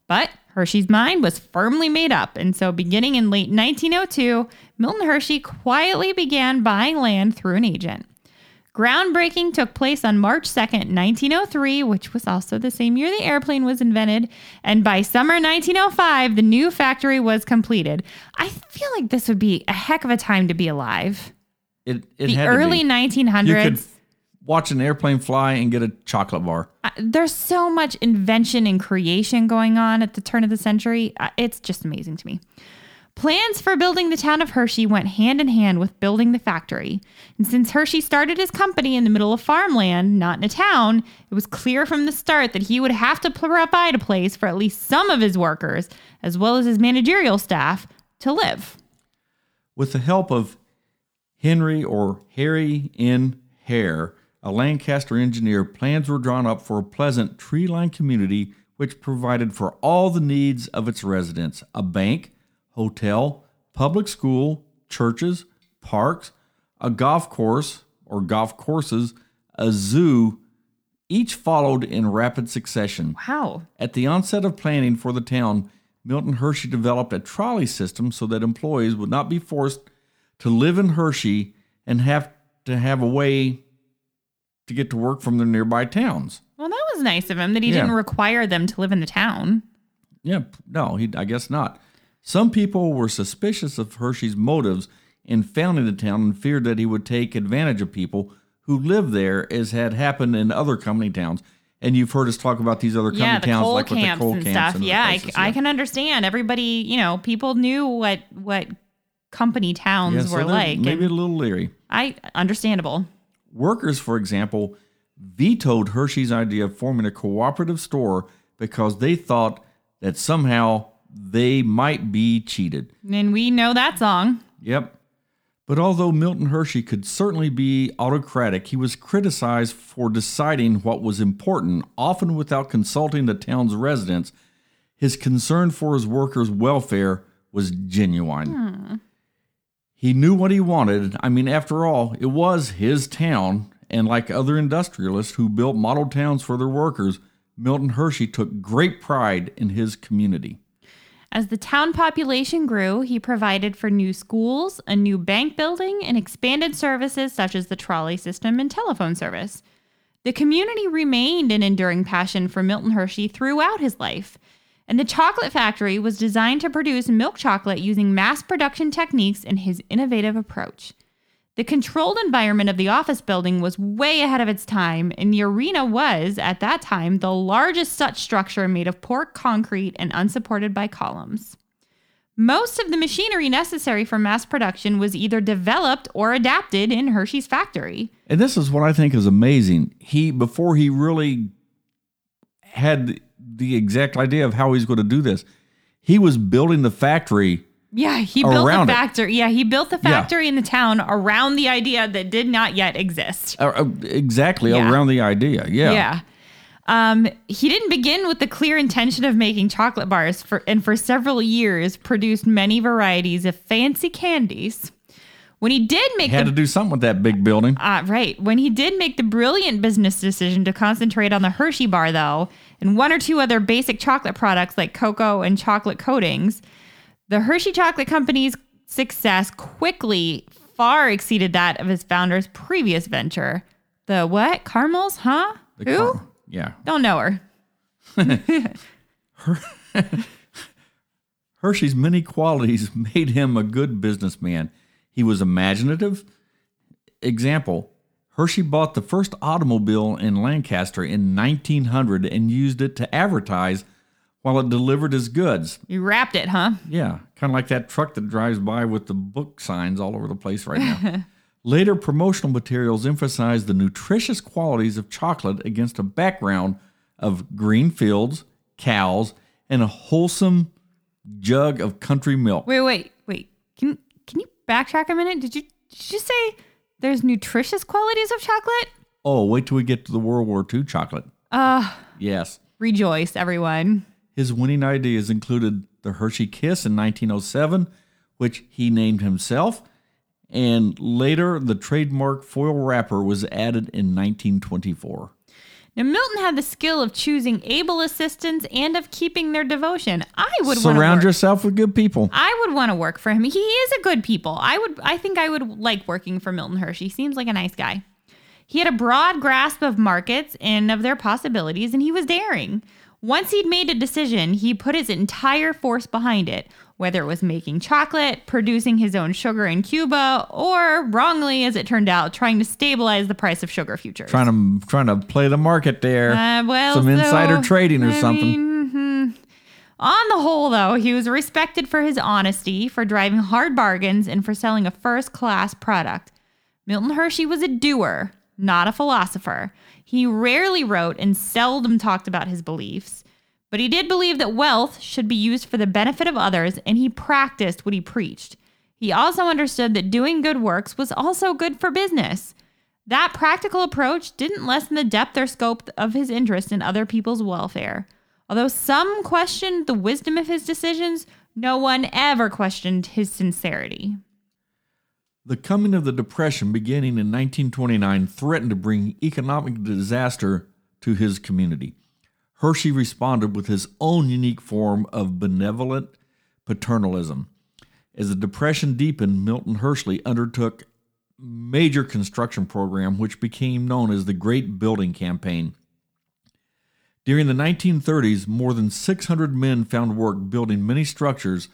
Speaker 2: But Hershey's mind was firmly made up, and so beginning in late 1902, Milton Hershey quietly began buying land through an agent. Groundbreaking took place on March 2nd, 1903, which was also the same year the airplane was invented. And by summer 1905, the new factory was completed. I feel like this would be a heck of a time to be alive.
Speaker 1: It, it
Speaker 2: The
Speaker 1: had
Speaker 2: early
Speaker 1: to be.
Speaker 2: 1900s.
Speaker 1: You could watch an airplane fly and get a chocolate bar.
Speaker 2: uh, there's so much invention and creation going on at the turn of the century. Uh, It's just amazing to me. Plans for building the town of Hershey went hand in hand with building the factory. And since Hershey started his company in the middle of farmland, not in a town, it was clear from the start that he would have to provide a place for at least some of his workers, as well as his managerial staff, to live.
Speaker 1: With the help of Henry or Harry N. Hare, a Lancaster engineer, plans were drawn up for a pleasant tree lined community which provided for all the needs of its residents a bank, hotel, public school, churches, parks, a golf course or golf courses, a zoo, each followed in rapid succession.
Speaker 2: Wow.
Speaker 1: At the onset of planning for the town, Milton Hershey developed a trolley system so that employees would not be forced to live in Hershey and have to have a way to get to work from their nearby towns.
Speaker 2: Well, that was nice of him that he
Speaker 1: Yeah.
Speaker 2: didn't require them to live in the town.
Speaker 1: Yeah, no, he, I guess not. Some people were suspicious of Hershey's motives in founding the town and feared that he would take advantage of people who lived there, as had happened in other company towns. And you've heard us talk about these other company
Speaker 2: yeah, the
Speaker 1: towns,
Speaker 2: coal
Speaker 1: like with the
Speaker 2: camps
Speaker 1: coal
Speaker 2: and
Speaker 1: camps
Speaker 2: stuff.
Speaker 1: and
Speaker 2: yeah, I,
Speaker 1: places,
Speaker 2: I can understand. Everybody, you know, people knew what what company towns
Speaker 1: Yeah, so
Speaker 2: were like.
Speaker 1: Maybe a little leery.
Speaker 2: I understandable.
Speaker 1: Workers, for example, vetoed Hershey's idea of forming a cooperative store because they thought that somehow they might be cheated.
Speaker 2: And we know that song.
Speaker 1: Yep. But although Milton Hershey could certainly be autocratic, he was criticized for deciding what was important, often without consulting the town's residents. His concern for his workers' welfare was genuine. He knew what he wanted. I mean, after all, it was his town, and like other industrialists who built model towns for their workers, Milton Hershey took great pride in his community.
Speaker 2: As the town population grew, he provided for new schools, a new bank building, and expanded services such as the trolley system and telephone service. The community remained an enduring passion for Milton Hershey throughout his life, and the chocolate factory was designed to produce milk chocolate using mass production techniques and his innovative approach. The controlled environment of the office building was way ahead of its time, and the arena was, at that time, the largest such structure made of poured concrete and unsupported by columns. Most of the machinery necessary for mass production was either developed or adapted in Hershey's factory.
Speaker 1: And this is what I think is amazing. He before he really had the exact idea of how he's going to do this, he was building the factory.
Speaker 2: Yeah, he built the
Speaker 1: it.
Speaker 2: factory. Yeah, he built the factory in the town around the idea that did not yet exist.
Speaker 1: Uh, uh, exactly
Speaker 2: Yeah.
Speaker 1: around the idea. Yeah.
Speaker 2: Yeah. Um, he didn't begin with the clear intention of making chocolate bars for, and for several years produced many varieties of fancy candies. When he did make
Speaker 1: Had
Speaker 2: the
Speaker 1: to do something with that big building.
Speaker 2: Uh, right. When he did make the brilliant business decision to concentrate on the Hershey bar, though, and one or two other basic chocolate products like cocoa and chocolate coatings, the Hershey Chocolate Company's success quickly far exceeded that of his founder's previous venture. The what? Caramels? Huh?
Speaker 1: The
Speaker 2: Who?
Speaker 1: car- Yeah.
Speaker 2: Don't know her.
Speaker 1: Hershey's many qualities made him a good businessman. He was imaginative. Example Hershey bought the first automobile in Lancaster in 1900 and used it to advertise while it delivered his goods.
Speaker 2: You wrapped it, huh?
Speaker 1: Yeah, kind of like that truck that drives by with the book signs all over the place right now. Later promotional materials emphasized the nutritious qualities of chocolate against a background of green fields, cows, and a wholesome jug of country milk.
Speaker 2: Wait, wait, wait. Can can you backtrack a minute? Did you did you say there's nutritious qualities of chocolate?
Speaker 1: Oh, wait till we get to the World War II chocolate.
Speaker 2: Uh,
Speaker 1: Yes.
Speaker 2: rejoice, everyone.
Speaker 1: His winning ideas included the Hershey Kiss in 1907, which he named himself, and later the trademark foil wrapper was added in 1924.
Speaker 2: Now, Milton had the skill of choosing able assistants and of keeping their devotion. I would
Speaker 1: Surround yourself with good people.
Speaker 2: I would want to work for him. He is a good people. I would. I think I would like working for Milton Hershey. Seems like a nice guy. He had a broad grasp of markets and of their possibilities, and he was daring. Once he'd made a decision, he put his entire force behind it, whether it was making chocolate, producing his own sugar in Cuba, or wrongly, as it turned out, trying to stabilize the price of sugar futures.
Speaker 1: Trying to trying to play the market there.
Speaker 2: Uh, well,
Speaker 1: Some insider
Speaker 2: so,
Speaker 1: trading or
Speaker 2: I
Speaker 1: something.
Speaker 2: mean, hmm. On the whole, though, he was respected for his honesty, for driving hard bargains, and for selling a first class product. Milton Hershey was a doer, not a philosopher. He rarely wrote and seldom talked about his beliefs, but he did believe that wealth should be used for the benefit of others, and he practiced what he preached. He also understood that doing good works was also good for business. That practical approach didn't lessen the depth or scope of his interest in other people's welfare. Although some questioned the wisdom of his decisions, no one ever questioned his sincerity.
Speaker 1: The coming of the Depression beginning in 1929 threatened to bring economic disaster to his community. Hershey responded with his own unique form of benevolent paternalism. As the Depression deepened, Milton Hershey undertook major construction program which became known as the Great Building Campaign. During the 1930s, more than 600 men found work building many structures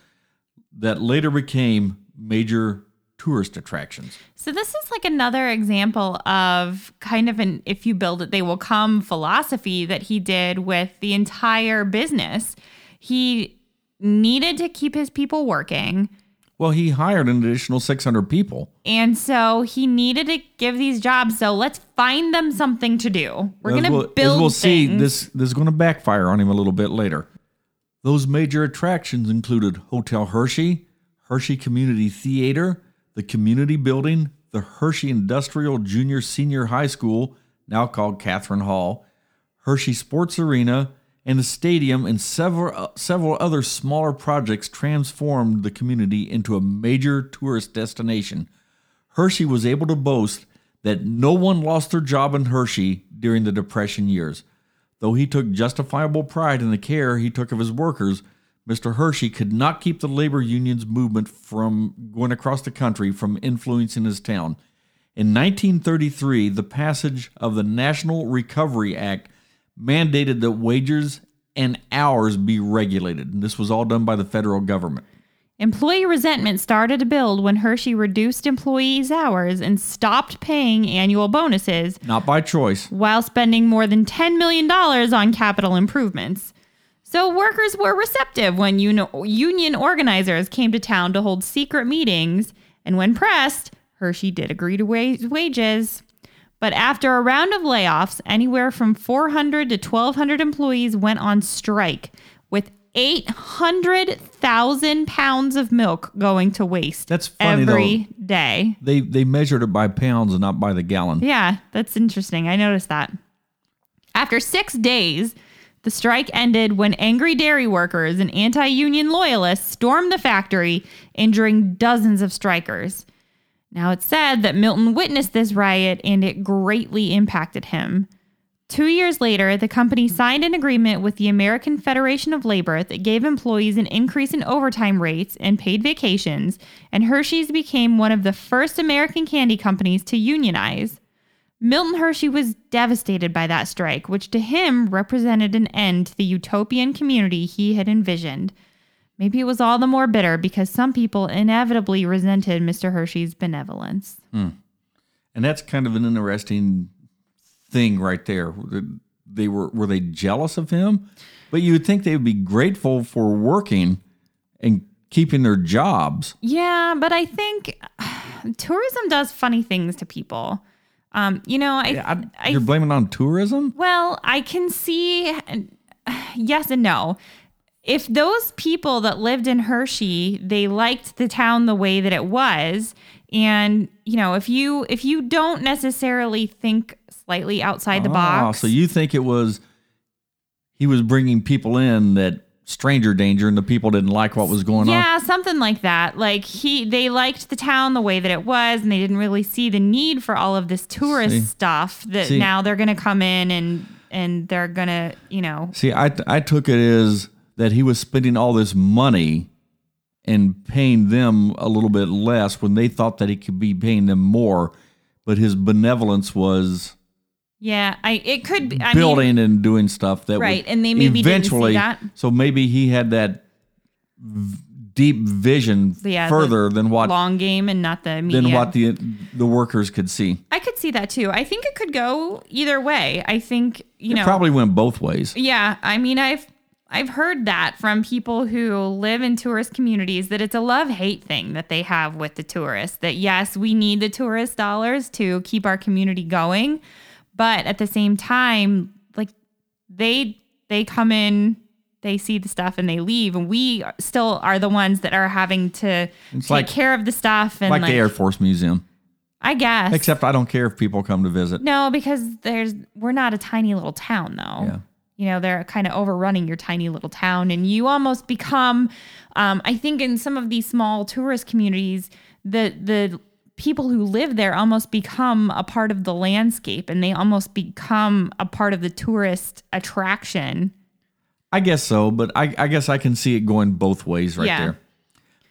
Speaker 1: that later became major tourist attractions.
Speaker 2: So, this is like another example of kind of an if you build it, they will come philosophy that he did with the entire business. He needed to keep his people working.
Speaker 1: Well, he hired an additional 600 people.
Speaker 2: And so he needed to give these jobs. So let's find them something to do. We're going to
Speaker 1: we'll,
Speaker 2: build
Speaker 1: we'll see, this, this is going to backfire on him a little bit later. Those major attractions included Hotel Hershey, Hershey Community Theater, the Community Building, the Hershey Industrial Junior Senior High School, now called Catherine Hall, Hershey Sports Arena, and the stadium and several uh, several other smaller projects transformed the community into a major tourist destination. Hershey was able to boast that no one lost their job in Hershey during the Depression years. Though he took justifiable pride in the care he took of his workers, Mr. Hershey could not keep the labor union's movement from going across the country from influencing his town. In 1933, the passage of the National Recovery Act mandated that wages and hours be regulated. And this was all done by the federal government.
Speaker 2: Employee resentment started to build when Hershey reduced employees' hours and stopped paying annual bonuses
Speaker 1: Not by choice.
Speaker 2: while spending more than $10 million on capital improvements. So workers were receptive when uni- union organizers came to town to hold secret meetings, and when pressed, Hershey did agree to wa- wages. But after a round of layoffs, anywhere from 400 to 1,200 employees went on strike, with 800,000 pounds of milk going to waste
Speaker 1: That's funny,
Speaker 2: every day.
Speaker 1: They they measured it by pounds and not by the gallon.
Speaker 2: Yeah, that's interesting. I noticed that. After six days, the strike ended when angry dairy workers and anti union loyalists stormed the factory, injuring dozens of strikers. Now, it's said that Milton witnessed this riot and it greatly impacted him. Two years later, the company signed an agreement with the American Federation of Labor that gave employees an increase in overtime rates and paid vacations, and Hershey's became one of the first American candy companies to unionize. Milton Hershey was devastated by that strike, which to him represented an end to the utopian community he had envisioned. Maybe it was all the more bitter because some people inevitably resented Mr. Hershey's benevolence. Hmm.
Speaker 1: And that's kind of an interesting thing right there. They were were they jealous of him? But you would think they would be grateful for working and keeping their jobs.
Speaker 2: Yeah, but I think tourism does funny things to people. Um, you know, I,
Speaker 1: I,
Speaker 2: I
Speaker 1: you're blaming on tourism?
Speaker 2: Well, I can see yes and no. If those people that lived in Hershey, they liked the town the way that it was, and you know, if you if you don't necessarily think slightly outside the
Speaker 1: Ah,
Speaker 2: box,
Speaker 1: so you think it was he was bringing people in that stranger danger and the people didn't like what was going on?
Speaker 2: yeah, something like that. Like he, they liked the town the way that it was, and they didn't really see the need for all of this tourist
Speaker 1: See.
Speaker 2: stuff. That
Speaker 1: See.
Speaker 2: now they're going to come in and and they're going to, you know,
Speaker 1: See, I I took it as that he was spending all this money and paying them a little bit less when they thought that he could be paying them more, but his benevolence was
Speaker 2: yeah. I it could be I mean,
Speaker 1: building and doing stuff that would
Speaker 2: Right, and they maybe
Speaker 1: eventually.
Speaker 2: that.
Speaker 1: So maybe he had that v- deep vision
Speaker 2: Yeah, the
Speaker 1: further than what
Speaker 2: long game and not the
Speaker 1: than what the the workers could see.
Speaker 2: I could see that too. I think it could go either way. I think you know.
Speaker 1: Probably went both ways.
Speaker 2: Yeah, I mean, I've I've heard that from people who live in tourist communities that it's a love hate thing that they have with the tourists. That yes, we need the tourist dollars to keep our community going, but at the same time, like they they come in. They see the stuff and they leave, and we still are the ones that are having to take
Speaker 1: like-
Speaker 2: care of the stuff. And
Speaker 1: Like,
Speaker 2: like,
Speaker 1: the Air Force Museum.
Speaker 2: I guess,
Speaker 1: Except I don't care if people come to visit.
Speaker 2: no, because there's we're not a tiny little town though.
Speaker 1: Yeah.
Speaker 2: You know, they're kind of overrunning your tiny little town and you almost become um, I think in some of these small tourist communities, the the people who live there almost become a part of the landscape and they almost become a part of the tourist attraction.
Speaker 1: I guess so, but I, I guess I can see it going both ways right
Speaker 2: Yeah.
Speaker 1: there.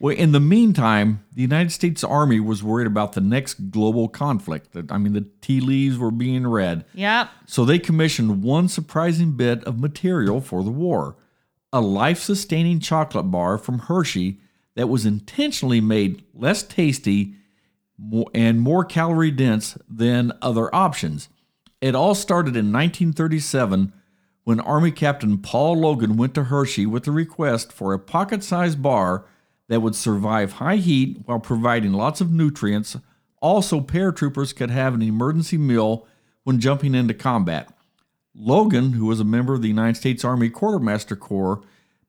Speaker 1: Well, in the meantime, the United States Army was worried about the next global conflict. That- I mean, the tea leaves were being read.
Speaker 2: Yep.
Speaker 1: So they commissioned one surprising bit of material for the war a life sustaining chocolate bar from Hershey that was intentionally made less tasty and more calorie dense than other options. It all started in 1937 when Army Captain Paul Logan went to Hershey with a request for a pocket sized bar that would survive high heat while providing lots of nutrients. Also, paratroopers could have an emergency meal when jumping into combat. Logan, who was a member of the United States Army Quartermaster Corps,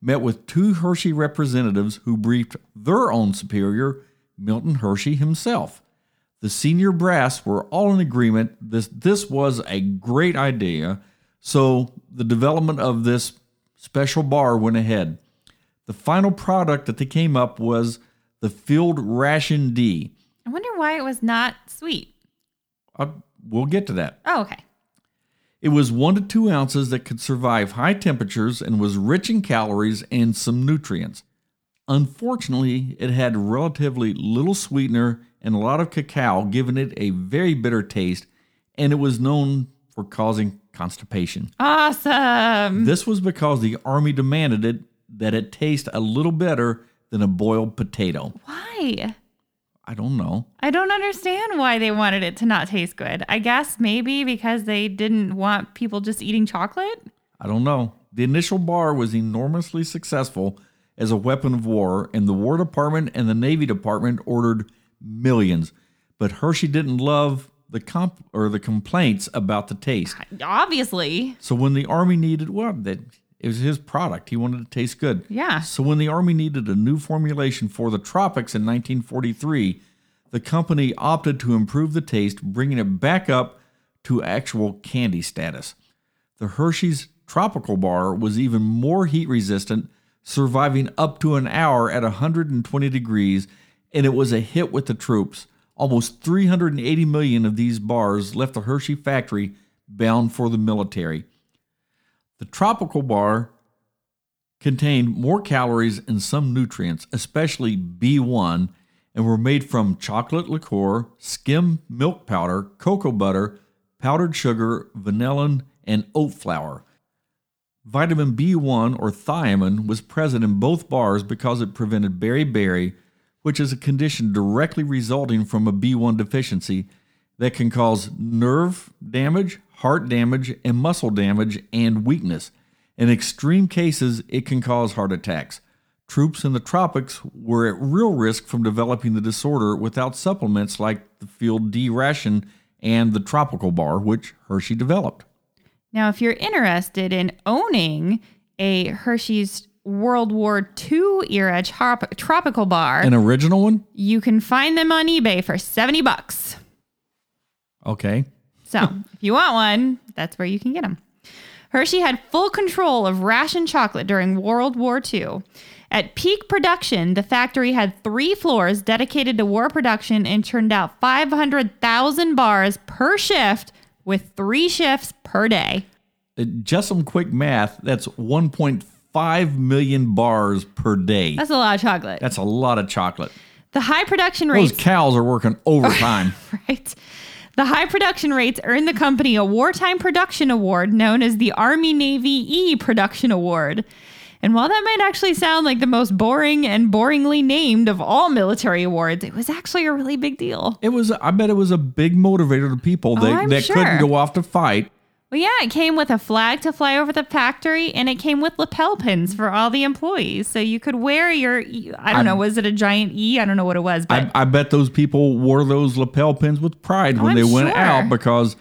Speaker 1: met with two Hershey representatives who briefed their own superior, Milton Hershey himself. The senior brass were all in agreement this this was a great idea, so the development of this special bar went ahead. The final product that they came up was the Field Ration D.
Speaker 2: I wonder why it was not sweet.
Speaker 1: Uh, we'll get to that.
Speaker 2: Oh, okay.
Speaker 1: It was one to two ounces that could survive high temperatures and was rich in calories and some nutrients. Unfortunately, it had relatively little sweetener and a lot of cacao, giving it a very bitter taste, and it was known for causing constipation.
Speaker 2: Awesome.
Speaker 1: This was because the Army demanded it that it taste a little better than a boiled potato.
Speaker 2: Why?
Speaker 1: I don't know.
Speaker 2: I don't understand why they wanted it to not taste good. I guess maybe because they didn't want people just eating chocolate.
Speaker 1: I don't know. The initial bar was enormously successful as a weapon of war, and the War Department and the Navy Department ordered millions. But Hershey didn't love the comp or the complaints about the taste.
Speaker 2: Obviously.
Speaker 1: So when the army needed well, that it was his product. He wanted to taste good.
Speaker 2: Yeah.
Speaker 1: So when the army needed a new formulation for the tropics in 1943, the company opted to improve the taste, bringing it back up to actual candy status. The Hershey's Tropical Bar was even more heat resistant, surviving up to an hour at 120 degrees, and it was a hit with the troops. Almost 380 million of these bars left the Hershey factory bound for the military. The Tropical Bar contained more calories and some nutrients, especially B1, and were made from chocolate liqueur, skim milk powder, cocoa butter, powdered sugar, vanillin, and oat flour. Vitamin B1 or thiamine was present in both bars because it prevented beriberi, which is a condition directly resulting from a B1 deficiency that can cause nerve damage, heart damage, and muscle damage and weakness. In extreme cases, it can cause heart attacks. Troops in the tropics were at real risk from developing the disorder without supplements like the Field D ration and the Tropical Bar, which Hershey developed.
Speaker 2: Now, if you're interested in owning a Hershey's World War II era trop- tropical bar,
Speaker 1: An original one?
Speaker 2: you can find them on eBay for 70 bucks.
Speaker 1: Okay.
Speaker 2: So, if you want one, that's where you can get them. Hershey had full control of ration chocolate during World War II. At peak production, the factory had three floors dedicated to war production and turned out 500,000 bars per shift with three shifts per day.
Speaker 1: Uh, Just some quick math. That's 1.5 million bars per day.
Speaker 2: That's a lot of chocolate.
Speaker 1: That's a lot of chocolate.
Speaker 2: The high production rates.
Speaker 1: Those cows are working overtime.
Speaker 2: right? The high production rates earned the company a wartime production award known as the Army Navy E Production Award. And while that might actually sound like the most boring and boringly named of all military awards, it was actually a really big deal.
Speaker 1: it was, I bet it was a big motivator to people that,
Speaker 2: Oh,
Speaker 1: that couldn't go off to fight.
Speaker 2: Well, yeah, it came with a flag to fly over the factory, and it came with lapel pins for all the employees, so you could wear your. I don't know, was it a giant E? I don't know what it was, but
Speaker 1: I, I bet those people wore those lapel pins with pride when oh,
Speaker 2: I'm
Speaker 1: they went
Speaker 2: sure.
Speaker 1: out because,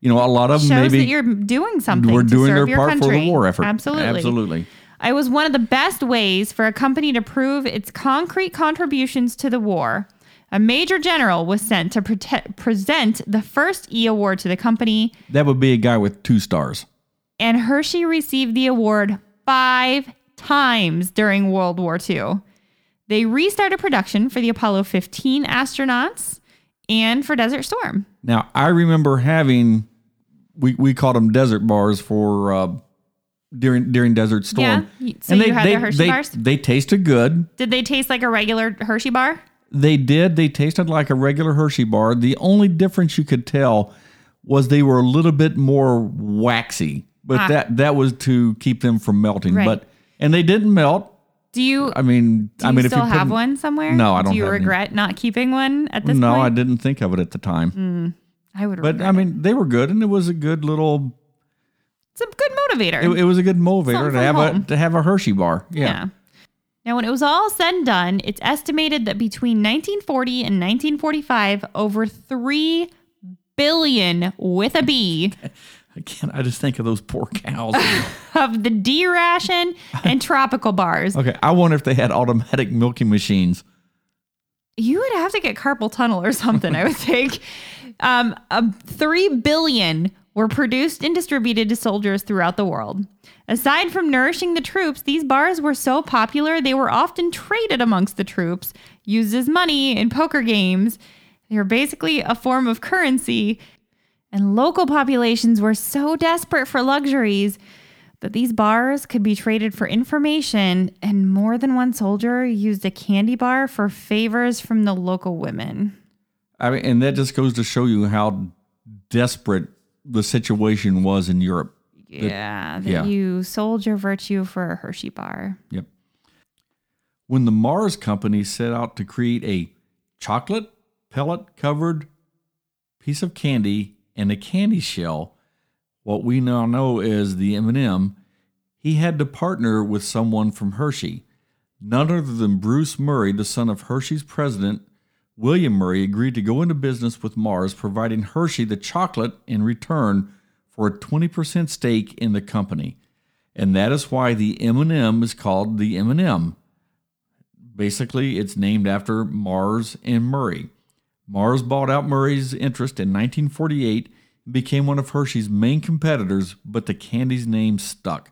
Speaker 1: you know, a lot of them
Speaker 2: shows
Speaker 1: maybe
Speaker 2: that you're doing something.
Speaker 1: were doing
Speaker 2: serve
Speaker 1: their
Speaker 2: your
Speaker 1: part for the war effort.
Speaker 2: Absolutely,
Speaker 1: Absolutely.
Speaker 2: It was one of the best ways for a company to prove its concrete contributions to the war. A major general was sent to present the first E award to the company,
Speaker 1: That would be a guy with two stars.
Speaker 2: and Hershey received the award five times during World War II. They restarted production for the Apollo 15 astronauts and for Desert Storm.
Speaker 1: Now, I remember having, we, we called them desert bars for uh, during during Desert Storm.
Speaker 2: Yeah, you- so you had the Hershey
Speaker 1: they,
Speaker 2: bars?
Speaker 1: They tasted good.
Speaker 2: Did they taste like a regular Hershey bar?
Speaker 1: They did. They tasted like a regular Hershey bar. The only difference you could tell was they were a little bit more waxy, but
Speaker 2: Ah.
Speaker 1: that that was to keep them from melting.
Speaker 2: Right.
Speaker 1: But and they didn't melt.
Speaker 2: Do you
Speaker 1: I mean, I mean,
Speaker 2: still
Speaker 1: if you
Speaker 2: have
Speaker 1: put,
Speaker 2: one somewhere?
Speaker 1: No, I don't
Speaker 2: Do you
Speaker 1: have any.
Speaker 2: regret not keeping one at this
Speaker 1: No, I
Speaker 2: point? Mm.
Speaker 1: didn't think of it at the time.
Speaker 2: I would.
Speaker 1: But I mean, they were good, and it was a good little.
Speaker 2: it's a good motivator.
Speaker 1: It, it was a good motivator
Speaker 2: Something
Speaker 1: to have
Speaker 2: from
Speaker 1: a to have a Hershey bar. Yeah.
Speaker 2: yeah. Now, when it was all said and done, it's estimated that between 1940 and 1945, over three billion with a B
Speaker 1: Again, I just think of those poor cows.
Speaker 2: of the D ration and tropical bars.
Speaker 1: okay, I wonder if they had automatic milking machines.
Speaker 2: You would have to get carpal tunnel or something, I would think. Um, uh, three billion were produced and distributed to soldiers throughout the world. Aside from nourishing the troops, these bars were so popular they were often traded amongst the troops, used as money in poker games. They were basically a form of currency. And local populations were so desperate for luxuries that these bars could be traded for information, and more than one soldier used a candy bar for favors from the local women.
Speaker 1: I mean, and that just goes to show you how desperate the situation was in Europe.
Speaker 2: Yeah, that
Speaker 1: yeah.
Speaker 2: you sold your virtue for a Hershey bar.
Speaker 1: Yep. when the Mars company set out to create a chocolate pellet covered piece of candy and a candy shell, what we now know as the M&M, he had to partner with someone from Hershey. None other than Bruce Murrie, the son of Hershey's president, William Murrie, agreed to go into business with Mars, providing Hershey the chocolate in return for a 20% stake in the company. And that is why the M&M is called the M&M. Basically, it's named after Mars and Murrie. Mars bought out Murrie's interest in 1948 and became one of Hershey's main competitors, but the candy's name stuck.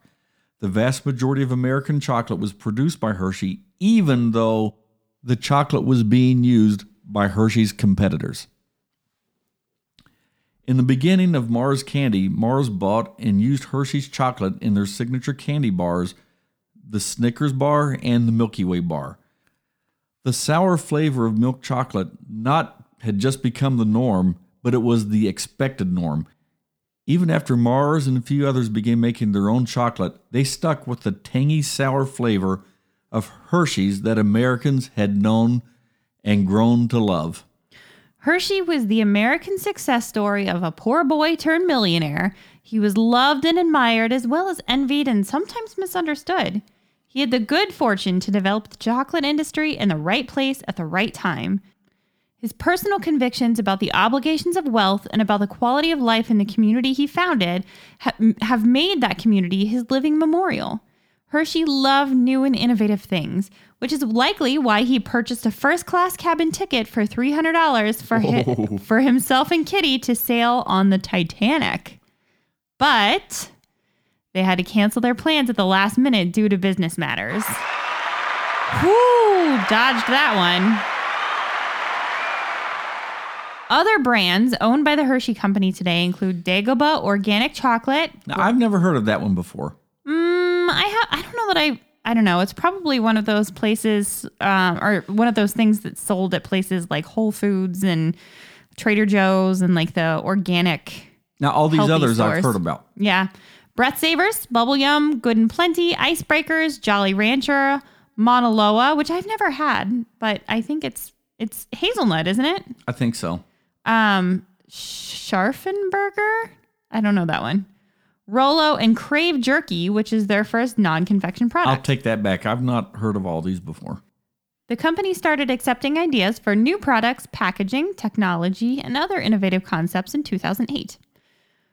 Speaker 1: The vast majority of American chocolate was produced by Hershey, even though the chocolate was being used by Hershey's competitors. In the beginning of Mars Candy, Mars bought and used Hershey's chocolate in their signature candy bars, the Snickers bar and the Milky Way bar. The sour flavor of milk chocolate not had just become the norm, but it was the expected norm. Even after Mars and a few others began making their own chocolate, they stuck with the tangy sour flavor of Hershey's that Americans had known and grown to love.
Speaker 2: Hershey was the American success story of a poor boy turned millionaire. He was loved and admired, as well as envied and sometimes misunderstood. He had the good fortune to develop the chocolate industry in the right place at the right time. His personal convictions about the obligations of wealth and about the quality of life in the community he founded ha- have made that community his living memorial. Hershey loved new and innovative things, which is likely why he purchased a first class cabin ticket for $300 for, hi- oh. for himself and Kitty to sail on the Titanic. But they had to cancel their plans at the last minute due to business matters. Whoo, dodged that one. Other brands owned by the Hershey Company today include Dagoba Organic Chocolate.
Speaker 1: Now, I've never heard of that one before.
Speaker 2: Mm, I ha- I don't know that I I don't know. It's probably one of those places um, or one of those things that's sold at places like Whole Foods and Trader Joe's and like the organic.
Speaker 1: Now, all these others I've heard about.
Speaker 2: Yeah. Breath Savers, Bubble Yum, Good and Plenty, Icebreakers, Jolly Rancher, Mauna Loa, which I've never had, but I think it's it's hazelnut, isn't it?
Speaker 1: I think so.
Speaker 2: Um, Scharffen Berger. I don't know that one. Rolo and Krave Jerky, which is their first non-confection product.
Speaker 1: I'll take that back. I've not heard of all these before.
Speaker 2: the company started accepting ideas for new products, packaging, technology, and other innovative concepts in 2008.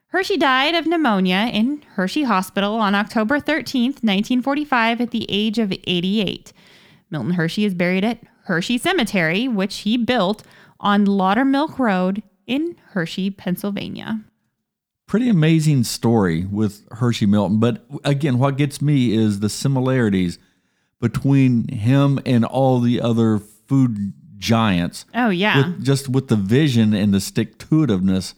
Speaker 2: Hershey died of pneumonia in Hershey Hospital on October 13th, 1945, at the age of 88. Milton Hershey is buried at Hershey Cemetery, which he built on Laudermilch Road in Hershey, Pennsylvania.
Speaker 1: Pretty amazing story with Hershey Milton. But again, what gets me is the similarities between him and all the other food giants.
Speaker 2: Oh, yeah.
Speaker 1: With, just with the vision and the stick to itiveness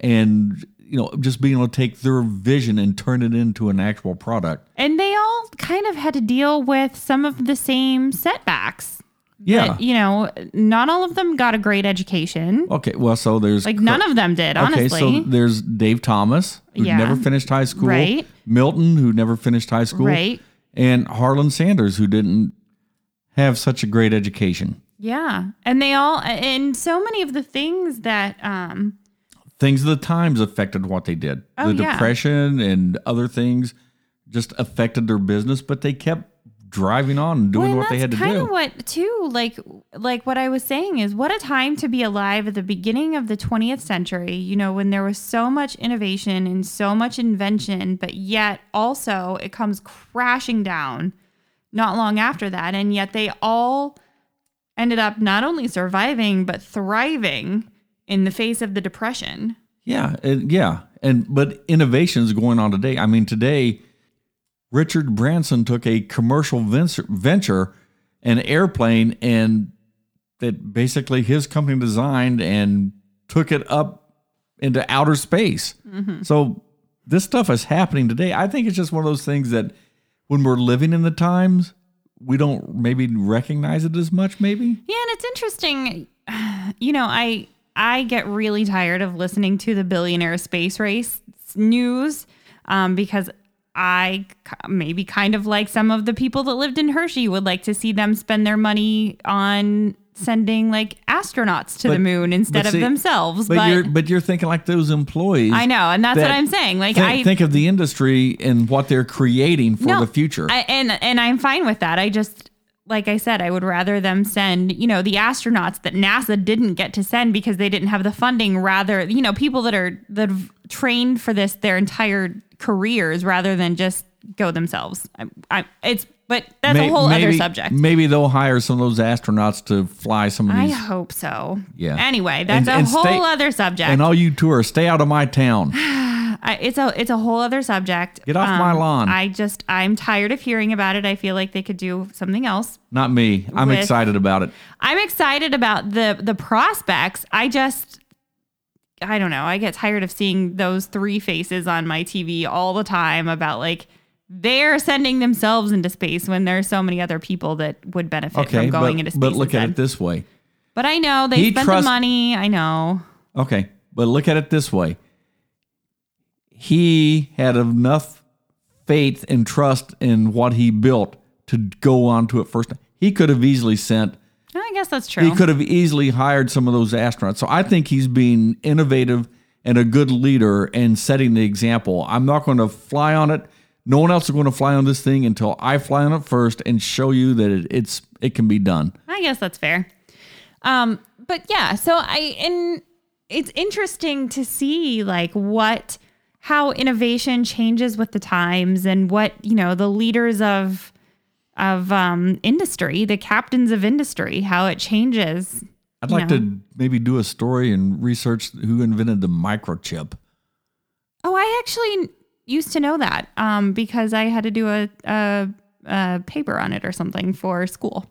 Speaker 1: and you know just being able to take their vision and turn it into an actual product
Speaker 2: and they all kind of had to deal with some of the same setbacks.
Speaker 1: Yeah
Speaker 2: That, you know, not all of them got a great education.
Speaker 1: okay well so there's
Speaker 2: Like none of them did, honestly.
Speaker 1: okay so there's dave thomas who
Speaker 2: Yeah.
Speaker 1: never finished high school
Speaker 2: Right.
Speaker 1: milton who never finished high school
Speaker 2: Right.
Speaker 1: and harlan sanders who didn't have such a great education
Speaker 2: Yeah. And they all and so many of the things that um
Speaker 1: things of the times affected what they did
Speaker 2: Oh,
Speaker 1: the
Speaker 2: yeah.
Speaker 1: depression and other things just affected their business but they kept driving on and doing
Speaker 2: well, and
Speaker 1: what they had to
Speaker 2: do. kind of what too like like what I was saying is what a time to be alive at the beginning of the 20th century, you know, when there was so much innovation and so much invention, but yet also it comes crashing down not long after that and yet they all ended up not only surviving but thriving in the face of the depression.
Speaker 1: Yeah, and, yeah, and but innovations going on today. I mean, today, Richard Branson took a commercial venture, an airplane, and that basically his company designed and took it up into outer space. So this stuff is happening today. I think it's just one of those things that when we're living in the times, we don't maybe recognize it as much. Maybe.
Speaker 2: Yeah, and it's interesting. You know, I I get really tired of listening to the billionaire space race news um, because I maybe kind of like some of the people that lived in Hershey would like to see them spend their money on sending like astronauts to the moon instead
Speaker 1: but
Speaker 2: of themselves.
Speaker 1: But,
Speaker 2: But,
Speaker 1: you're but you're thinking like those employees.
Speaker 2: I know, and that's what I'm saying. Like
Speaker 1: think,
Speaker 2: I
Speaker 1: think of the industry and what they're creating for
Speaker 2: No,
Speaker 1: the future.
Speaker 2: I, and and I'm fine with that. I just like I said, I would rather them send, you know, the astronauts that NASA didn't get to send because they didn't have the funding. Rather, you know, people that are that have trained for this their entire careers, rather than just go themselves. I, I, it's but that's
Speaker 1: May-
Speaker 2: a whole other subject.
Speaker 1: Maybe they'll hire some of those astronauts to fly some of these.
Speaker 2: I hope so.
Speaker 1: Yeah.
Speaker 2: Anyway, that's
Speaker 1: And-
Speaker 2: a
Speaker 1: and
Speaker 2: whole
Speaker 1: stay-
Speaker 2: other subject.
Speaker 1: and all you tourists, stay out of my town.
Speaker 2: I, it's a it's a whole other subject. Um,
Speaker 1: Get off my lawn.
Speaker 2: I just I'm tired of hearing about it. I feel like they could do something else.
Speaker 1: Not me. I'm
Speaker 2: With-
Speaker 1: excited about it.
Speaker 2: I'm excited about the the prospects. I just I don't know. I get tired of seeing those three faces on my TV all the time about like they're sending themselves into space when there's so many other people that would benefit
Speaker 1: Okay,
Speaker 2: from going
Speaker 1: but,
Speaker 2: into space.
Speaker 1: but look at it this way.
Speaker 2: But I know they
Speaker 1: He
Speaker 2: spent
Speaker 1: trust-
Speaker 2: the money. I know.
Speaker 1: Okay, but look at it this way. He had enough faith and trust in what he built to go on to it first. He could have easily sent.
Speaker 2: I guess that's true.
Speaker 1: He could have easily hired some of those astronauts. So I think he's being innovative and a good leader and setting the example. I'm not going to fly on it. No one else is going to fly on this thing until I fly on it first and show you that it, it's it can be done.
Speaker 2: I guess that's fair. Um, but yeah, so I and it's interesting to see like what how innovation changes with the times and what you know the leaders of of um, industry, the captains of industry, how it changes.
Speaker 1: I'd like
Speaker 2: No.
Speaker 1: to maybe do a story and research who invented the microchip.
Speaker 2: Oh, I actually used to know that um, because I had to do a, a, a paper on it or something for school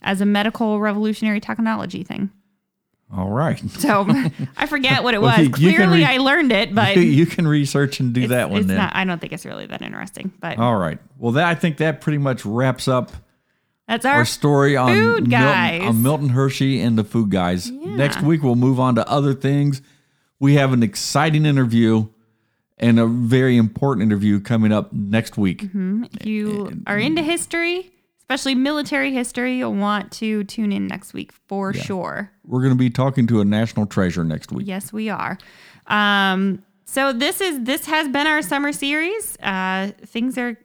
Speaker 2: as a medical revolutionary technology thing.
Speaker 1: All right.
Speaker 2: So I forget what it
Speaker 1: Well,
Speaker 2: was.
Speaker 1: you- you
Speaker 2: Clearly,
Speaker 1: re-
Speaker 2: I learned it, but
Speaker 1: you can research and do that one
Speaker 2: it's
Speaker 1: then.
Speaker 2: not. I don't think it's really that interesting. But
Speaker 1: All right. Well, that I think that pretty much wraps up
Speaker 2: that's our
Speaker 1: our story on Milton, on Milton Hershey and the food guys. Next week we'll move on to other things. We have an exciting interview and a very important interview coming up next week. Mm-hmm.
Speaker 2: If you are into history, especially military history, you'll want to tune in next week for sure.
Speaker 1: We're going to be talking to a national treasure next week.
Speaker 2: Yes, we are. Um, so this is this has been our summer series. Uh, things are.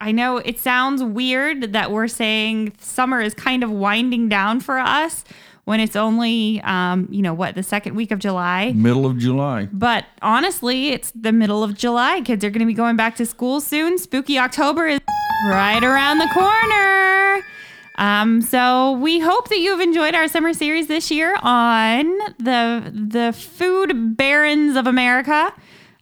Speaker 2: I know it sounds weird that we're saying summer is kind of winding down for us when it's only, um, you know, what the second week of July.
Speaker 1: Middle of July.
Speaker 2: But honestly, it's the middle of July. Kids are going to be going back to school soon. Spooky October is right around the corner. Um, so we hope that you've enjoyed our summer series this year on the the food barons of America.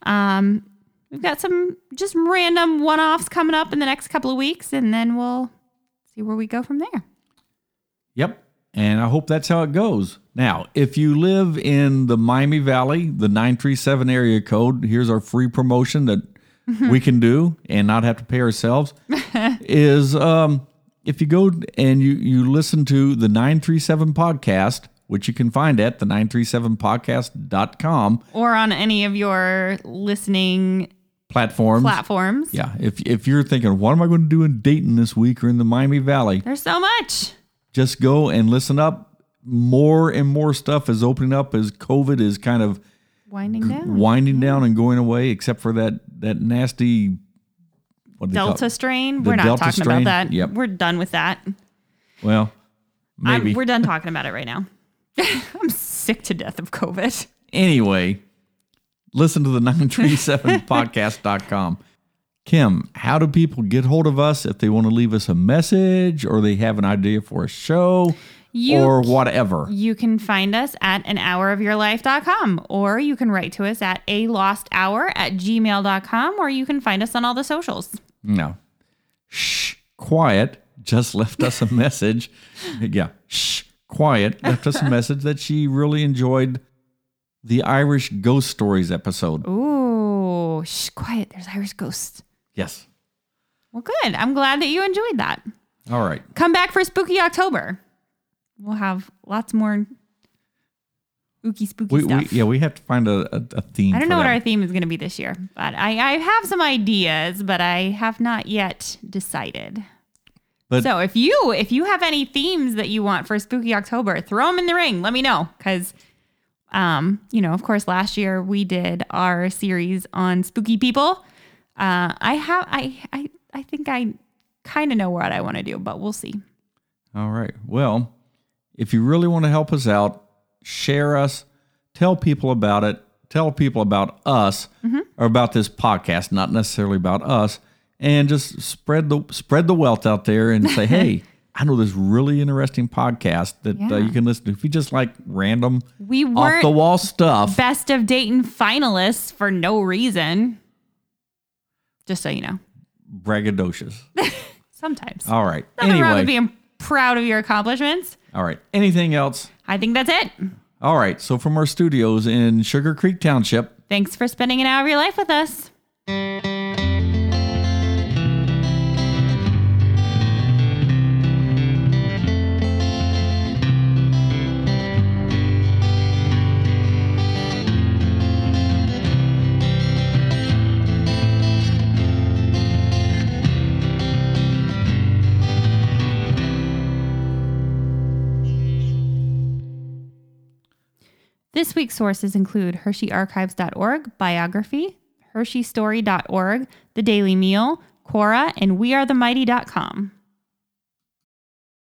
Speaker 2: Um, we've got some just random one-offs coming up in the next couple of weeks, and then we'll see where we go from there.
Speaker 1: Yep. And I hope that's how it goes. Now, if you live in the Miami Valley, the 937 area code, here's our free promotion that we can do and not have to pay ourselves is um, if you go and you, you listen to the 937 podcast, which you can find at the 937podcast.com
Speaker 2: Or on any of your listening
Speaker 1: platforms.
Speaker 2: platforms.
Speaker 1: Yeah. If, if you're thinking, what am I going to do in Dayton this week or in the Miami Valley?
Speaker 2: There's so much.
Speaker 1: just go and listen up. More and more stuff is opening up as COVID is kind of
Speaker 2: Winding down.
Speaker 1: winding down and going away, except for that that nasty what
Speaker 2: Delta strain.
Speaker 1: The
Speaker 2: We're not
Speaker 1: Delta
Speaker 2: talking
Speaker 1: strain?
Speaker 2: about that.
Speaker 1: Yep.
Speaker 2: We're done with that.
Speaker 1: Well,
Speaker 2: I'm-
Speaker 1: maybe
Speaker 2: we're done talking about it right now. I'm sick to death of COVID.
Speaker 1: anyway. Listen to the 937podcast.com. Kim, how do people get hold of us if they want to leave us a message or they have an idea for a show
Speaker 2: You
Speaker 1: or whatever?
Speaker 2: You can find us at an hourofyourlife.com or you can write to us at a lost hour at gmail.com or you can find us on all the socials.
Speaker 1: No. Shh, quiet. Just left us a message. Yeah. Shh, quiet. Left us a message that she really enjoyed the Irish ghost stories episode.
Speaker 2: Ooh, shh, quiet. There's Irish ghosts.
Speaker 1: Yes.
Speaker 2: Well, good. I'm glad that you enjoyed that.
Speaker 1: All right.
Speaker 2: Come back for Spooky October. We'll have lots more spooky, spooky
Speaker 1: We, we
Speaker 2: stuff.
Speaker 1: yeah, we have to find a, a, a theme.
Speaker 2: I don't know what
Speaker 1: that.
Speaker 2: our theme is going to be this year, but I, I have some ideas, but I have not yet decided.
Speaker 1: But-
Speaker 2: so if you if you have any themes that you want for Spooky October, throw them in the ring. Let me know because, um, you know, of course, last year we did our series on spooky people. Uh, I have I I I think I kind of know what I want to do, but we'll see.
Speaker 1: All right. Well, if you really want to help us out, share us, tell people about it, tell people about us or about this podcast, not necessarily about us, and just spread the spread the wealth out there and say, "Hey, I know this really interesting podcast that uh, you can listen to if you just like random
Speaker 2: We
Speaker 1: off the wall stuff."
Speaker 2: best of Dayton finalists for no reason. Just so you know,
Speaker 1: braggadocious.
Speaker 2: sometimes.
Speaker 1: All right.
Speaker 2: Nothing wrong with
Speaker 1: Anyway,
Speaker 2: being proud of your accomplishments.
Speaker 1: all right. Anything else?
Speaker 2: I think that's it.
Speaker 1: All right. So from our studios in Sugar Creek Township,
Speaker 2: Thanks for spending an hour of your life with us. This week's sources include HersheyArchives.org, biography, HersheyStory.org, The Daily Meal, Quora, and WeAreTheMighty.com.